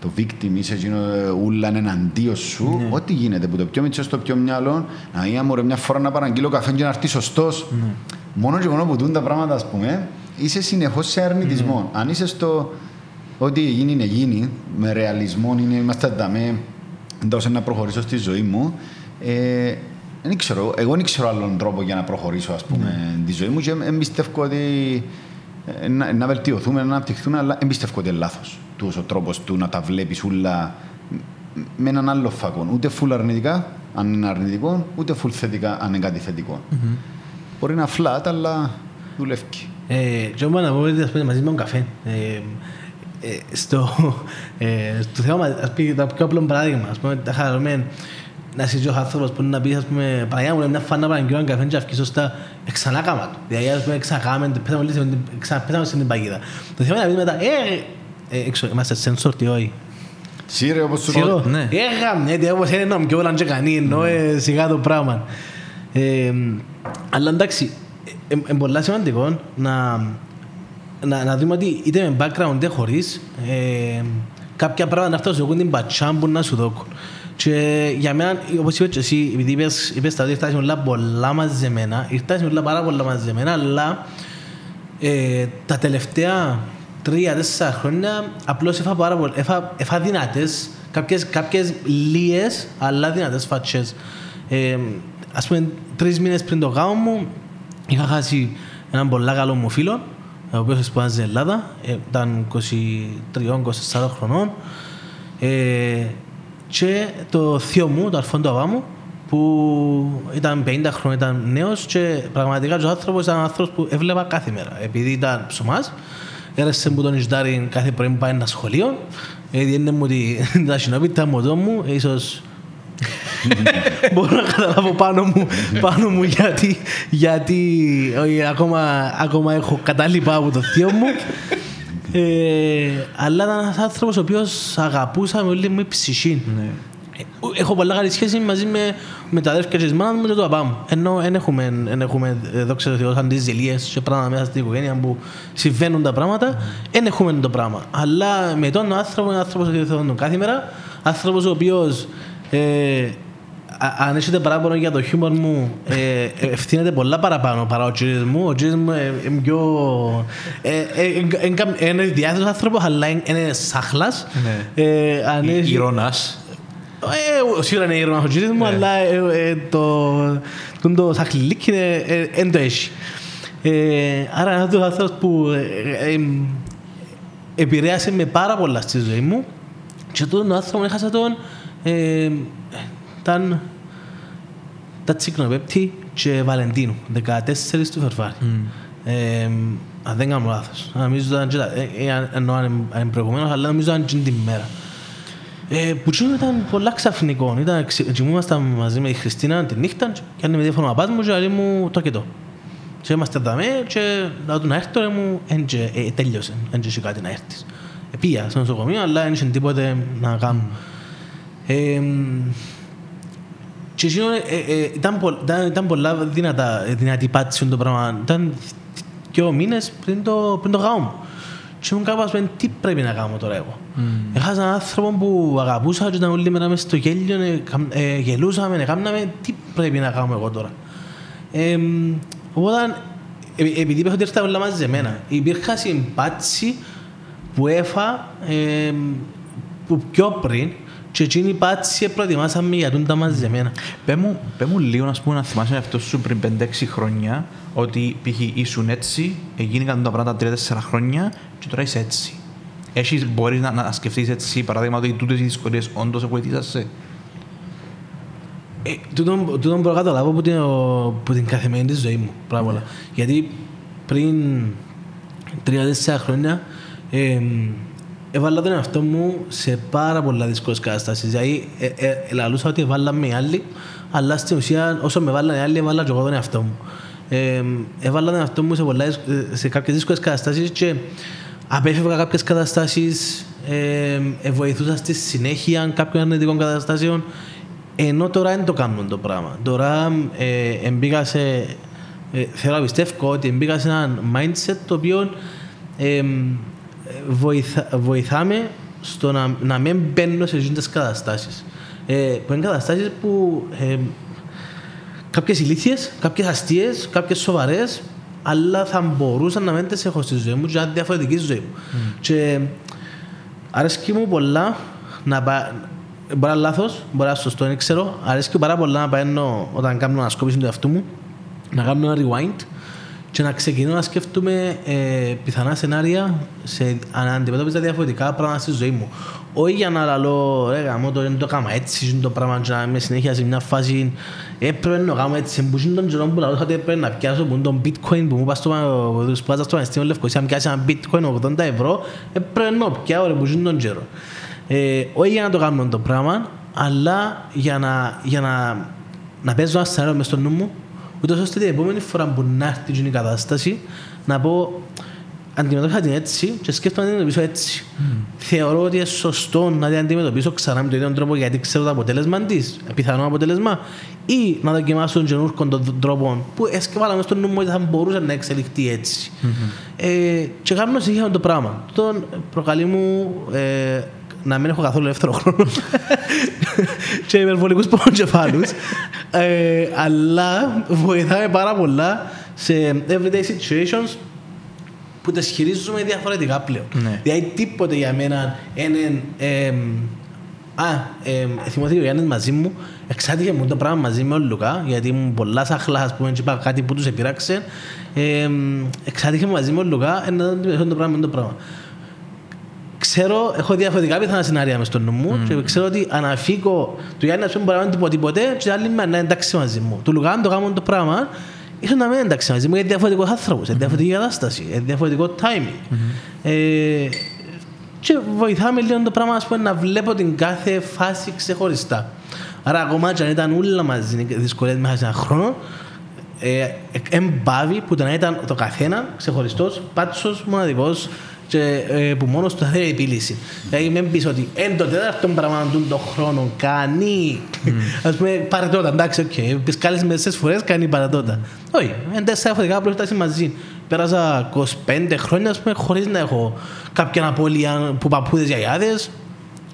το victim, είσαι εκείνο ε, ούλα εναντίον σου, ό,τι γίνεται, που το πιο μίτσο στο πιο μυαλό, να είμαι μωρέ, μια φορά να παραγγείλω καφέ και να έρθει σωστός. Μόνος και μόνος που δουν τα πράγματα, ας πούμε, είσαι συνεχώς σε αρνητισμό. Αν είσαι στο ότι γίνει είναι γίνει, με ρεαλισμό είναι, είμαστε δαμέ, δώσε να προχωρήσω στη ζωή μου. Ε, δεν ξέρω, εγώ δεν ξέρω άλλον τρόπο για να προχωρήσω ας πούμε, τη ζωή μου και δεν πιστεύω ότι ε, να, να βελτιωθούμε, να αναπτυχθούμε, αλλά δεν πιστεύω ότι είναι λάθος τούτος ο τρόπος του να τα βλέπεις όλα με έναν άλλο φακό. Ούτε φουλ αρνητικά, αν είναι αρνητικό, ούτε φουλ θετικά, αν είναι κάτι θετικό. Μπορεί να flat, αλλά δουλεύει. Ε, και όμως να πω ότι ας πούμε μαζί με τον καφέ. Ε, ε, στο, ε, στο θέμα, ας πούμε, το πιο απλό παράδειγμα, ας πούμε, τα χαρούμε να συζητήσει ο άνθρωπος που είναι να πεις, ας πούμε, Παναγιά μου, λέει, μια φάνα παραγγείλω έναν καφέ και αυκεί σωστά, ε, ξανά κάμα του. Δηλαδή, ας πούμε, ξανακάμε, πέσαμε λίγο στην- ξα- πέσαμε στην παγίδα. Το θέμα είναι να πεις μετά, ε, ε, έξω, είμαστε σένσορ τι όχι. Σύρε όπως σου Σίγουρο. ναι. Ε, γαμιέται, όπως είναι να μου όλα και κανεί, ενώ ε, σιγά το πράγμα. Ε, αλλά εντάξει, είναι πολύ σημαντικό να, να, να δούμε ότι είτε με background είτε χωρίς, ε, κάποια πράγματα να φτάσουν έχουν την πατσά που να σου δώκουν. Και για μένα, όπως είπες και εσύ, επειδή είπες, είπες τα ότι ήρθασαν όλα πολλά μαζεμένα, ήρθασαν όλα πάρα πολλά μαζεμένα, αλλά ε, τα τελευταία τρία-τέσσερα χρόνια απλώς έφα πάρα πολύ, έφα, έφα δυνατές, κάποιες, κάποιες λίες, αλλά δυνατές φατσές. Ε, ας πούμε, τρεις μήνες πριν το γάμο μου, είχα χάσει έναν πολύ καλό μου φίλο, ο οποίος σπουδάζει στην Ελλάδα, ε, ήταν 23-24 χρονών. Ε, και το θείο μου, το αρφόν του αβά μου, που ήταν 50 χρόνια, ήταν νέος και πραγματικά ο άνθρωπος ήταν άνθρωπος που έβλεπα κάθε μέρα. Επειδή ήταν ψωμάς, έρεσε μου τον Ισδάρι κάθε πρωί που πάει ένα σχολείο, έδιενε μου τη- τα συνόπιτα μοτό μου, ίσως μπορώ να καταλάβω πάνω μου, πάνω μου γιατί, γιατί όχι, ακόμα, ακόμα έχω κατάλοιπα από το θείο μου. Ε, αλλά ήταν ένας άνθρωπος ο οποίος αγαπούσα με όλη μου η ψυχή. Ναι. Ε, Έχω πολλά καλή σχέση μαζί με, με τα αδέρφια της μάνας μου και το παπά μου. Ενώ δεν έχουμε, εν έχουμε ε, δόξα τω Θεώ, αντιζηλίες και πράγματα μέσα στην οικογένεια που συμβαίνουν τα πράγματα, δεν έχουμε το πράγμα. Αλλά με τον άνθρωπο, είναι άνθρωπος ο οποίος τον κάθε μέρα, άνθρωπος ο οποίος ε, α- αν έχετε παράπονο για το χιούμορ μου, ε, ε, ευθύνεται πολλά παραπάνω παρά ο κύριος μου. Ο κύριος μου ε, είναι πιο... ε, ε, ε, ε, ε, Είναι διάθετος άνθρωπος, αλλά είναι- είναι σάχλας. Ναι. Ε, αν έχει- Ηρωνάς. ε, σίγουρα είναι ήρωνο ο κύριος μου, αλλά ε, ε, το, το, το σαχλιλίκι δεν το έχει. Ε, άρα είναι ένας άνθρωπος που ε, ε, ε, επηρέασε με πάρα πολλά στη ζωή μου και τον άνθρωπος έχασα τον ε, ήταν τα Τσικνοπέπτη και Βαλεντίνου, 14 του Φερβάρι. Ε, αν δεν κάνω λάθος. Νομίζω ήταν και τα- ε, ε, εννοώ αν είναι- αν είναι προηγουμένως, αλλά νομίζω ήταν και την μέρα. Ε, που τσίνο ήταν πολλά ξαφνικό. Ήταν, ξε- κοιμούμασταν μαζί με τη Χριστίνα τη νύχτα και κάνει με τηλέφωνο ο παπάς μου και λέει μου το και το. Και είμαστε εδώ και να του να έρθω ρε μου εν και, ε, τέλειωσε, εν και έχει κάτι να έρθεις. Ε, πήγα στο νοσοκομείο αλλά δεν είχε τίποτε να κάνω. Ε, και εκείνο, ε, ε, ήταν, πο- ήταν, ήταν πολλά δυνατά, δυνατή πάτηση το πράγμα. Ήταν δύο μήνες πριν το, πριν το γάμο μου. Και ήμουν κάπως με τι πρέπει να κάνω τώρα εγώ. Έχασα έναν άνθρωπο που αγαπούσα και ήταν όλη μέρα μες στο γέλιο, ε, καμ- ε, γελούσαμε, έκαναμε τι πρέπει να κάνω εγώ τώρα. Ε, οπότε, ε, επειδή είπα ότι ήρθα όλα μαζεμένα, υπήρχα συμπάτηση που έφα ε, που πιο πριν και εκείνη η πάτηση προετοιμάσαμε για τούτα μαζεμένα. Πέ μου, πέ μου λίγο να, πούμε, να θυμάσαι αυτό σου πριν 5-6 χρόνια ότι π.χ. ήσουν έτσι, έγιναν τα πράγματα 3-4 χρόνια και τώρα είσαι έτσι. Έχεις, μπορείς να, να σκεφτείς έτσι, παράδειγμα, ότι τούτες οι δυσκολίες όντως σε βοηθήσαν σε. Ε, τούτον, τούτον μπορώ να καταλάβω από την, από την καθημερινή της ζωή μου. Πράγμα πολλά. Γιατί πριν τρία-τέσσερα χρόνια ε, έβαλα τον εαυτό μου σε πάρα πολλά δύσκολες καταστάσεις. Δηλαδή, ε, ε, ε, λαλούσα ότι έβαλα οι άλλοι, αλλά στην ουσία όσο με βάλαν οι άλλοι, έβαλα και εγώ τον εαυτό μου. Ε, έβαλα τον εαυτό μου σε, πολλά, δύσκ- σε κάποιες δύσκολες καταστάσεις και απέφευγα κάποιες καταστάσεις, ε, ε, βοηθούσα στη συνέχεια κάποιων αρνητικών καταστάσεων ενώ τώρα δεν το κάνουν το πράγμα. Τώρα ε, εμπήκα σε, ε, θέλω να πιστεύω ότι εμπήκα σε ένα mindset το οποίο ε, βοηθά, βοηθάμε στο να, να μην μπαίνω σε αυτές τις καταστάσεις. Ε, που είναι καταστάσεις που ε, κάποιες ηλίθιες, κάποιες αστείες, κάποιες σοβαρές, αλλά θα μπορούσαν να μην τις έχω στη ζωή μου και να είναι διαφορετική στη ζωή μου. Και αρέσκει μου πολλά να πά... Μπορεί να είναι λάθος, μπορεί να είναι σωστό, δεν ξέρω. Αρέσκει μου πάρα πολλά να παίρνω όταν κάνω ανασκόπηση του εαυτού μου, να κάνω ένα rewind και να ξεκινώ να σκέφτομαι ε, πιθανά σενάρια σε αν αντιμετώπιζα διαφορετικά πράγματα στη ζωή μου. Όχι για να λέω, ρε γαμώ το, δεν το έκανα έτσι, είναι το πράγμα και να είμαι συνέχεια σε μια φάση έπρεπε να το κάνω έτσι, που είναι τον καιρό που λαούσα ότι έπρεπε να πιάσω που είναι τον bitcoin που μου είπα στο, που σπάζα στο Πανεπιστήμιο Λευκοσία, να πιάσει ένα bitcoin 80 ευρώ, έπρεπε να πιάω ρε που είναι τον καιρό. Ε, όχι για να το κάνω το πράγμα, αλλά για να, για να, να παίζω ένα σενάριο μες στο νου μου, ούτως ώστε την επόμενη φορά που να έρθει εκείνη η κατάσταση, να πω αντιμετώπισα την έτσι και σκέφτομαι να την αντιμετωπίσω έτσι. Θεωρώ ότι είναι σωστό να την αντιμετωπίσω ξανά με τον ίδιο τρόπο γιατί ξέρω το αποτέλεσμα της, πιθανό αποτέλεσμα, ή να δοκιμάσω τον καινούργιο τον τρόπο που έσκεφαλα μες στο νου μου ότι θα μπορούσε να εξελιχθεί έτσι. Ε, και κάνω συνέχεια το πράγμα. Τον προκαλεί μου ε, να μην έχω καθόλου ελεύθερο χρόνο και υπερβολικούς πονοκεφάλους ε, αλλά βοηθάει πάρα πολλά σε everyday situations που τα χειρίζουμε διαφορετικά πλέον. Ναι. Δηλαδή τίποτε για μένα είναι... Ε, α, ε, θυμώθηκε ο Γιάννης μαζί μου, εξάτηκε μου το πράγμα μαζί με ο Λουκά, γιατί ήμουν πολλά σαχλά, ας πούμε, και είπα κάτι που τους επειράξε. Ε, εξάτηκε μαζί με ο Λουκά, ε, να αντιμετωπίσουν το πράγμα με το πράγμα. Ξέρω, έχω διαφορετικά πιθανά σενάρια μες στο νου μου και ξέρω ότι αν φύγω του Γιάννη να μπορεί να μην του πω τίποτε και άλλη μέρα να είναι εντάξει μαζί μου. Του Λουκάν το κάνω το πράγμα ίσως να μην είναι εντάξει μαζί μου γιατί είναι διαφορετικός άνθρωπος, είναι διαφορετική κατάσταση, είναι διαφορετικό timing. Ε, και βοηθάμε λίγο το πράγμα ας πούμε, να βλέπω την κάθε φάση ξεχωριστά. Άρα ακόμα και αν ήταν όλα μαζί δυσκολίες μέσα σε έναν χρόνο, ε, εμπάβει που το να ήταν το καθένα ξεχωριστός, πάτσος, μοναδικός και ε, που μόνος του θα θέλει επίλυση. Δηλαδή μην πεις ότι εν το τέταρτο πράγμα του τον χρόνο κάνει ας πούμε παρετώτα, εντάξει, οκ, okay. πεις κάλες μεσές φορές κάνει παρετώτα. Όχι, εν τέσσερα φορικά απλώς φτάσει μαζί. Πέρασα 25 χρόνια ας πούμε, χωρίς να έχω κάποια απώλεια που παππούδες γιαγιάδες,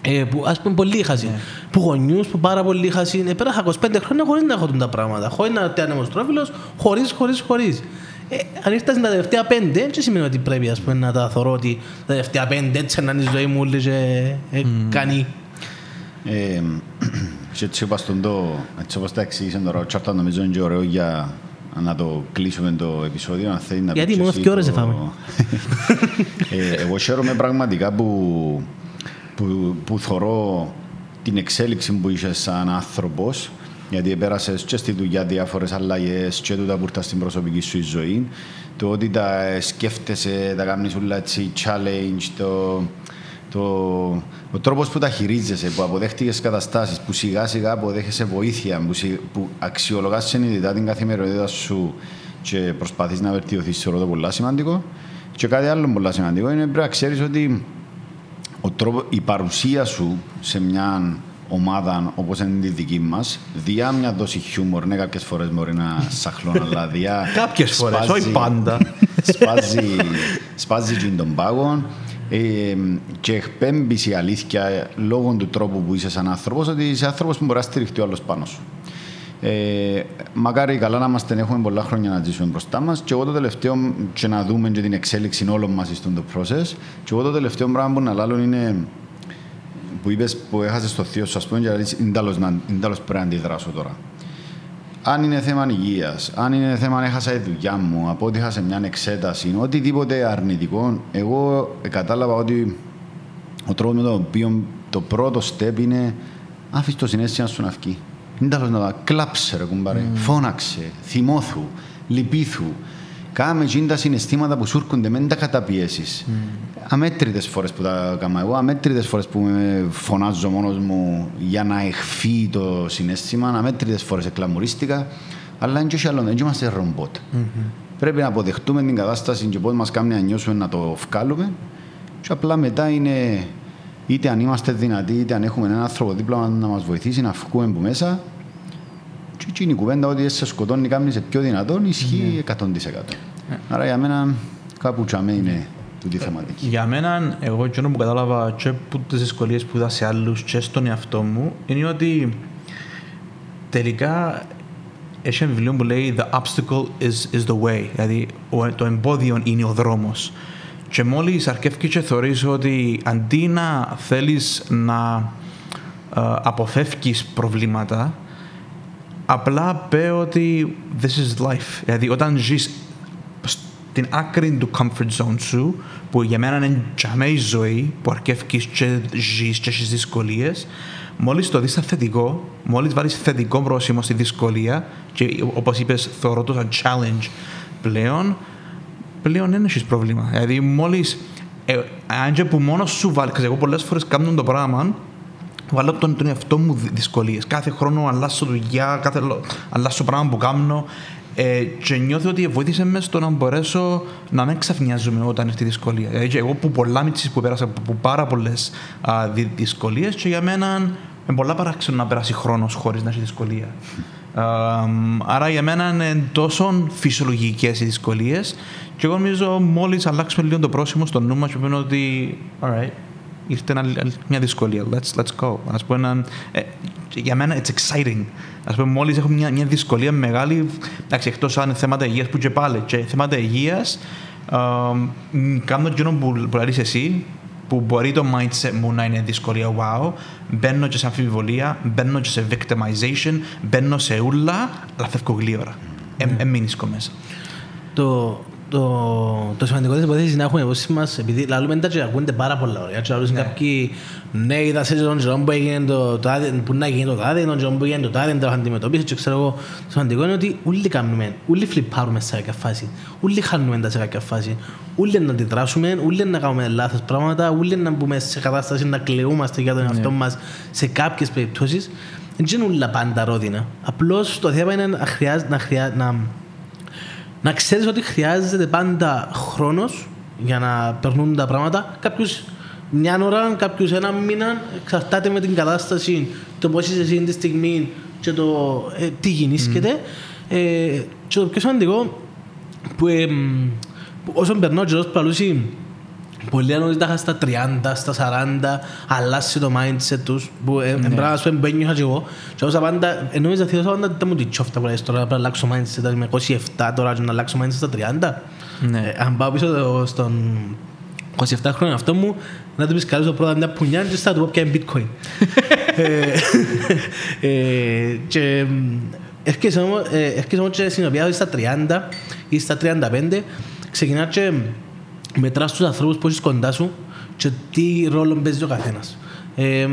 ε, που ας πούμε πολύ χασί. Yeah. Που γονιούς που πάρα πολύ χασί. Ε, πέρασα 25 χρόνια χωρίς να έχω τα πράγματα. Χωρίς να είμαι ανεμοστρόφιλος, χωρίς, χωρίς, χωρίς. Ε, αν ήρθα στην τελευταία πέντε, δεν σημαίνει ότι πρέπει ας πούμε, να τα θωρώ ότι τα τελευταία πέντε έτσι να είναι η ζωή μου όλη και ε, mm. κάνει. Ε, και έτσι όπως, το, έτσι όπως τα εξήγησε τώρα ο Τσάρτα νομίζω είναι και ωραίο για να το κλείσουμε το επεισόδιο. Αν θέλει να Γιατί μόνο δύο ώρες φάμε. ε, εγώ χαίρομαι πραγματικά που, που, που θωρώ την εξέλιξη που είσαι σαν άνθρωπος γιατί πέρασε και στη δουλειά διάφορες αλλαγέ και τούτα που ήρθα στην προσωπική σου ζωή. Το ότι τα σκέφτεσαι, τα κάνεις όλα έτσι challenge, το, το, ο τρόπος που τα χειρίζεσαι, που αποδέχτηκες καταστάσεις, που σιγά σιγά αποδέχεσαι βοήθεια, που, που αξιολογάς συνειδητά την καθημερινότητα σου και προσπαθείς να βελτιωθείς, θεωρώ το πολύ σημαντικό. Και κάτι άλλο πολύ σημαντικό είναι πρέπει να ξέρεις ότι ο τρόπο, η παρουσία σου σε μια ομάδα όπως είναι η δική μας, διά μια δόση χιούμορ, ναι, κάποιες φορές μπορεί να σαχλώνει, αλλά διά. Κάποιες φορές, όχι πάντα. σπάζει, σπάζει τον πάγο ε, και εκπέμπεις η αλήθεια λόγω του τρόπου που είσαι σαν άνθρωπος, ότι είσαι άνθρωπος που μπορείς να στηριχτεί ο άλλος πάνω σου. Ε, μακάρι καλά να είμαστε, έχουμε πολλά χρόνια να ζήσουμε μπροστά μας. Και εγώ το τελευταίο, και να δούμε και την εξέλιξη όλων μας στον process, και εγώ το τελευταίο πράγμα που να λάλλω είναι που είπες που έχασες το θείο σου, ας πούμε, και είναι τέλος πρέπει να αντιδράσω τώρα. Αν είναι θέμα υγείας, αν είναι θέμα έχασα τη δουλειά μου, από ότι είχα μια εξέταση, οτιδήποτε αρνητικό, εγώ κατάλαβα ότι ο τρόπος με τον οποίο το πρώτο step είναι άφησε το συνέστημα σου να βγει. Είναι τέλος να κλάψε ρε κουμπάρε, mm. φώναξε, θυμόθου, λυπήθου. Κάμε εκείνα τα συναισθήματα που σου έρχονται, μην τα καταπιέσεις. Mm. Αμέτρητες φορές που τα κάνω εγώ, αμέτρητες φορές που με φωνάζω μόνος μου για να εχφύει το συνέστημα, αμέτρητες φορές εκλαμουρίστηκα, αλλά είναι και άλλο, δεν είμαστε ρομπότ. Mm-hmm. Πρέπει να αποδεχτούμε την κατάσταση και πώς μας κάνει να νιώσουμε να το βγάλουμε και απλά μετά είναι είτε αν είμαστε δυνατοί, είτε αν έχουμε έναν άνθρωπο δίπλα να μας βοηθήσει να βγούμε από μέσα και εκείνη η κουβέντα ότι σε σκοτώνει κάνεις πιο δυνατόν ισχύει 100%. Ναι. Άρα για μένα κάπου τσαμέ είναι τούτη θεματική. Για μένα, εγώ και που κατάλαβα και από τις δυσκολίες που είδα σε άλλους και στον εαυτό μου είναι ότι τελικά έχει ένα βιβλίο που λέει The obstacle is, is the way. Δηλαδή το εμπόδιο είναι ο δρόμος. Και μόλις αρκεύει και θεωρείς ότι αντί να θέλεις να uh, αποφεύγεις προβλήματα, απλά πει ότι this is life. Δηλαδή όταν ζεις στην άκρη του comfort zone σου, που για μένα είναι τζαμέ η ζωή, που αρκεύκεις και ζεις και έχεις δυσκολίες, μόλις το δεις θετικό, μόλις βάλεις θετικό πρόσημο στη δυσκολία και όπως είπες θεωρώ το σαν challenge πλέον, πλέον δεν έχεις πρόβλημα. Δηλαδή μόλις, ε, αν και που μόνος σου βάλεις, εγώ πολλές φορές κάνω το πράγμα, βάλω τον, τον εαυτό μου δυσκολίες. Κάθε χρόνο αλλάσω δουλειά, κάθε αλλάσω πράγμα που κάνω. Ε, και νιώθω ότι βοήθησε μες στο να μπορέσω να μην ξαφνιάζομαι όταν έρθει η δυσκολία. Δηλαδή, εγώ που πολλά μίτσι που πέρασα από πάρα πολλές δυσκολίες, και για μένα είναι πολλά παράξενο να περάσει χρόνος χωρίς να έχει δυσκολία. άρα για μένα είναι τόσο φυσιολογικές οι δυσκολίες, και εγώ νομίζω μόλις αλλάξουμε λίγο το πρόσημο στο νου μας, πούμε ότι, alright, ήρθε μια δυσκολία. Let's, let's go. Ας πούμε, ε, για μένα it's exciting. Ας πούμε, μόλις έχω μια, μια δυσκολία μεγάλη, εντάξει, εκτός αν είναι θέματα υγείας που και πάλι, και θέματα υγείας, ε, κάνω εκείνο που, που λες εσύ, που μπορεί το mindset μου να είναι δυσκολία, wow, μπαίνω και σε αμφιβολία, μπαίνω και σε victimization, μπαίνω σε ούλα, αλλά φεύγω γλύωρα. Mm. Ε, μέσα. Το, το, το σημαντικό της υπόθεσης είναι να έχουμε υπόψη μας, επειδή λαλούμε τα και ακούνται πάρα πολλά ωραία. Και λαλούν κάποιοι, ναι, είδα σε τον τζιρόν που έγινε το τάδε, που να γίνει το τάδε, τον τζιρόν που έγινε το τάδε, το αντιμετωπίσει και ξέρω εγώ. Το σημαντικό είναι ότι όλοι κάνουμε, όλοι φλιπάρουμε σε κάποια φάση, όλοι χάνουμε τα σε κάποια φάση, όλοι να αντιδράσουμε, όλοι να κάνουμε λάθος πράγματα, όλοι να μπούμε σε κατάσταση να κλαιούμαστε για τον εαυτό μας σε κάποιες περιπτώσεις. Δεν είναι όλα πάντα ρόδινα. Απλώς το θέμα είναι να, χρειάζεται, να, χρειά, να, να ξέρεις ότι χρειάζεται πάντα χρόνος για να περνούν τα πράγματα. Κάποιους μια ώρα, κάποιους ένα μήνα, εξαρτάται με την κατάσταση, το πώς είσαι εσύ τη στιγμή και το ε, τι γεννήσκεται. Mm. Ε, και το πιο σημαντικό, που, ε, που όσον περνώ ο καιρός παραλούσει Πολλοί αν τα στα 30, στα 40, αλλάσει το mindset τους, που ε, ναι. πράγμα σου που ένιωχα και εγώ. Και όσα πάντα, ενώ είμαι ζαθίδος, πάντα δεν μου τη τσόφτα που λες τώρα, πρέπει να αλλάξω mindset, είμαι 27 τώρα και να αλλάξω mindset στα 30. Ναι. Ε, αν πάω πίσω στον 27 χρόνια αυτό μου, να του πεις καλώς το πρώτα μια πουνιά και θα του πω πια είναι bitcoin. ε, και έρχεσαι όμως και συνοπιάζεις στα 30 ή στα 35, ξεκινάς και μετράς τους ανθρώπους που έχεις κοντά σου και τι ρόλο παίζει ο καθένας. Ε,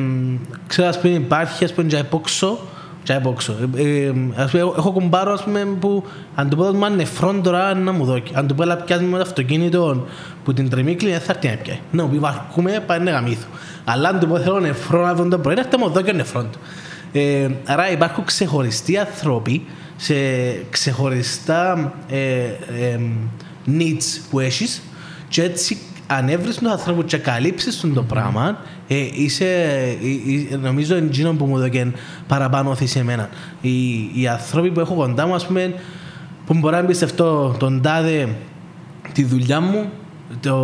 ξέρω, ας πούμε, υπάρχει, ας πούμε, και επόξω, και επόξω. Ε, ας πούμε, έχω κουμπάρο, ας πούμε, που αν του πω ότι νεφρόν τώρα να μου δώσει. Αν του πω, αλλά πιάσουμε με το αυτοκίνητο που την τρεμίκλει, δεν θα έρθει να πιάει. Να μου πει, βαρκούμε, πάει να γαμήθω. Αλλά αν του πω, θέλω νεφρό να δω το πρωί, να μου δώσει ο νεφρόν του. Ε, άρα υπάρχουν ξεχωριστοί άνθρωποι σε ξεχωριστά ε, ε, needs που έχεις και έτσι αν έβρεις τον άνθρωπο και καλύψεις τον το πράγμα, ε, είσαι, ε, ε, νομίζω είναι εκείνο που μου έδωκε παραπάνω οθή σε μένα. Οι, οι άνθρωποι που έχω κοντά μου, ας πούμε, που μπορώ να εμπιστευτώ τον τάδε τη δουλειά μου, το,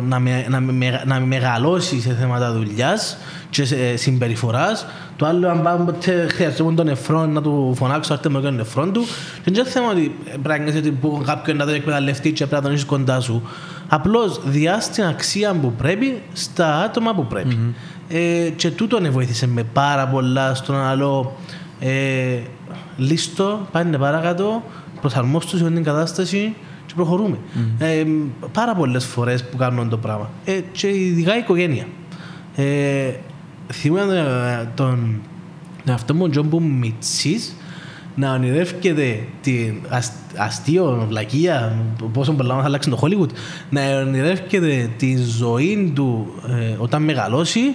να, με, να, με, να με μεγαλώσει σε θέματα δουλειάς και συμπεριφοράς. Το άλλο, αν πάμε ποτέ χρειαζόμουν τον νεφρό να του φωνάξω, έρθει με τον νεφρό του. Δεν είναι θέμα ότι πρέπει να ότι κάποιον να τον εκμεταλλευτεί και πρέπει να τον έχεις κοντά σου. Απλώς διάσει την αξία που πρέπει στα άτομα που πρέπει. Mm-hmm. Ε, και τούτο με βοήθησε με πάρα πολλά στον άλλο. Ε, λίστο, πάνε παρακάτω, προσαρμόστο σε την κατάσταση και προχωρούμε. Mm. Ε, πάρα πολλές φορές που κάνουν το πράγμα. Ε, και ειδικά η οικογένεια. Ε, θυμάμαι τον εαυτό μου, Τζον που μιτσής, να ονειρεύκεται την αστείο, βλακεία, πόσο πολλά θα αλλάξει το Hollywood, να ονειρεύκεται τη ζωή του ε, όταν μεγαλώσει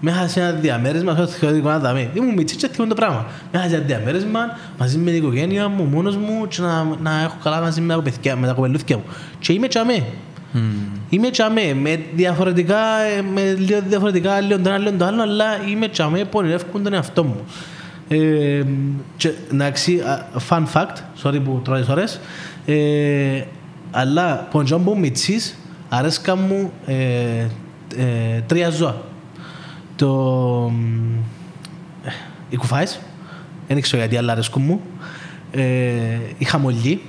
μέσα σε ένα διαμέρισμα, στο θεωρητικό να δαμε. Ήμουν μητσί και θυμούν το πράγμα. Μέσα σε ένα διαμέρισμα, μαζί με την οικογένεια μου, μόνος μου και να, να έχω καλά μαζί με τα, παιδιά, με τα κοπελούθια μου. Και είμαι τσαμέ. Mm. Είμαι τσαμέ, με διαφορετικά, με λίγο διαφορετικά, λίγο το ένα, λίγο το άλλο, αλλά είμαι τσαμέ που ονειρεύκουν τον εαυτό μου. Ε, και, εντάξει, fun fact, sorry που τρώει ώρες, ε, αλλά ποντζόν που μητσής, αρέσκα μου ε, ε, τρία ζώα. Το, οι κουφάες, δεν ξέρω γιατί αλλά αρέσκουν μου, ε, οι χαμολιοί,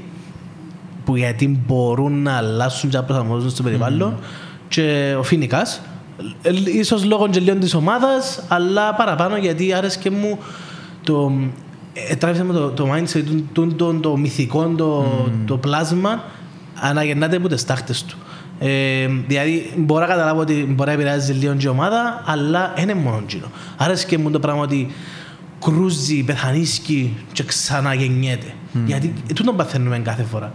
που γιατί μπορούν να αλλάσουν και να προσαρμόζουν στο περιβάλλον, mm. και ο φοινικάς, ίσως λόγω γελίων της ομάδας, αλλά παραπάνω γιατί άρεσκε μου το, ε, τράβησα με το, το mindset του, το, το, το μυθικό, το, mm. το πλάσμα, αναγεννάται από τις τάχτες του. Ε, δηλαδή, μπορώ να καταλάβω ότι μπορεί να επηρεάζει λίγο η ομάδα, αλλά δεν είναι μόνο εκείνο. Άρα και μου το πράγμα ότι κρούζει, πεθανίσκει και ξαναγεννιέται. Mm. Γιατί τούτο παθαίνουμε κάθε φορά.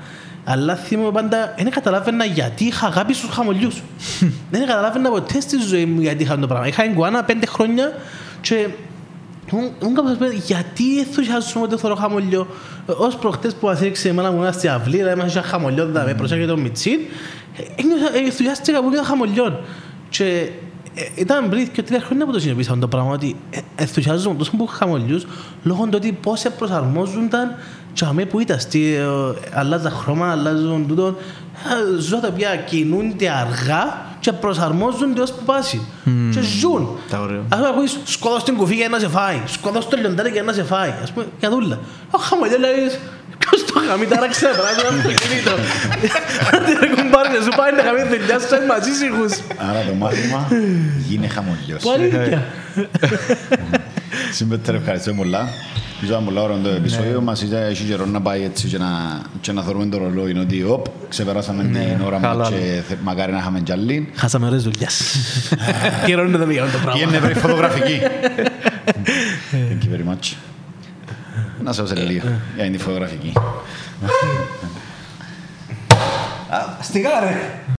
Αλλά θυμάμαι πάντα, δεν καταλάβαινα γιατί είχα αγάπη στους χαμολιούς. δεν καταλάβαινα ποτέ στη ζωή μου γιατί είχα το πράγμα. Είχα εγκουάνα πέντε χρόνια και Ούν κάποιος πει, γιατί ενθουσιάζομαι ότι θέλω χαμολιό. Ως προχτές που μας έριξε εμένα μου στη αυλή, δηλαδή μας είχα χαμολιό, δηλαδή προσέχει το μιτσίν, ενθουσιάστηκα που είδα χαμολιό. Και ήταν πριν και τρία χρόνια που το συνειδητήσαμε το πράγμα ότι ενθουσιάζομαι τόσο που χαμολιούς λόγω του ότι πώς προσαρμόζονταν και αμέ που ήταν, αλλάζα χρώμα, αλλάζουν τούτο, ζώα τα οποία κινούνται αργά και προσαρμόζονται ως που πάσει. Mm. Και ζουν. Ας πούμε, ακούεις σκόδος την κουφή για να σε φάει, σκόδος το λιοντάρι για να σε φάει. Ας πούμε, για δούλα. Ο χαμογελό λέει, ποιος το χαμί τώρα ξέρω, να το αυτοκίνητο. Αν δεν έχουν πάρει να σου πάει να χαμί δουλειά σου, είναι μαζί σίγους. Άρα το μάθημα γίνει χαμογελός. Πολύ αλήθεια. Συμπέτρε, ευχαριστώ πολλά. Νομίζω ήταν πολλά ωραίο το επεισόδιο μας, ήταν- έχει καιρό να πάει έτσι και να, και να θεωρούμε το ρολόι, ότι οπ, ξεπεράσαμε την ώρα καλό, μας και θε- μακάρι να είχαμε κι άλλη. Χάσαμε ωραίες δουλειές. Καιρό είναι να μην κάνουμε το Και πράγμα. είναι βρει φωτογραφική. Thank you very much. Να σε ώσε λίγο για την φωτογραφική. Αστικά ρε.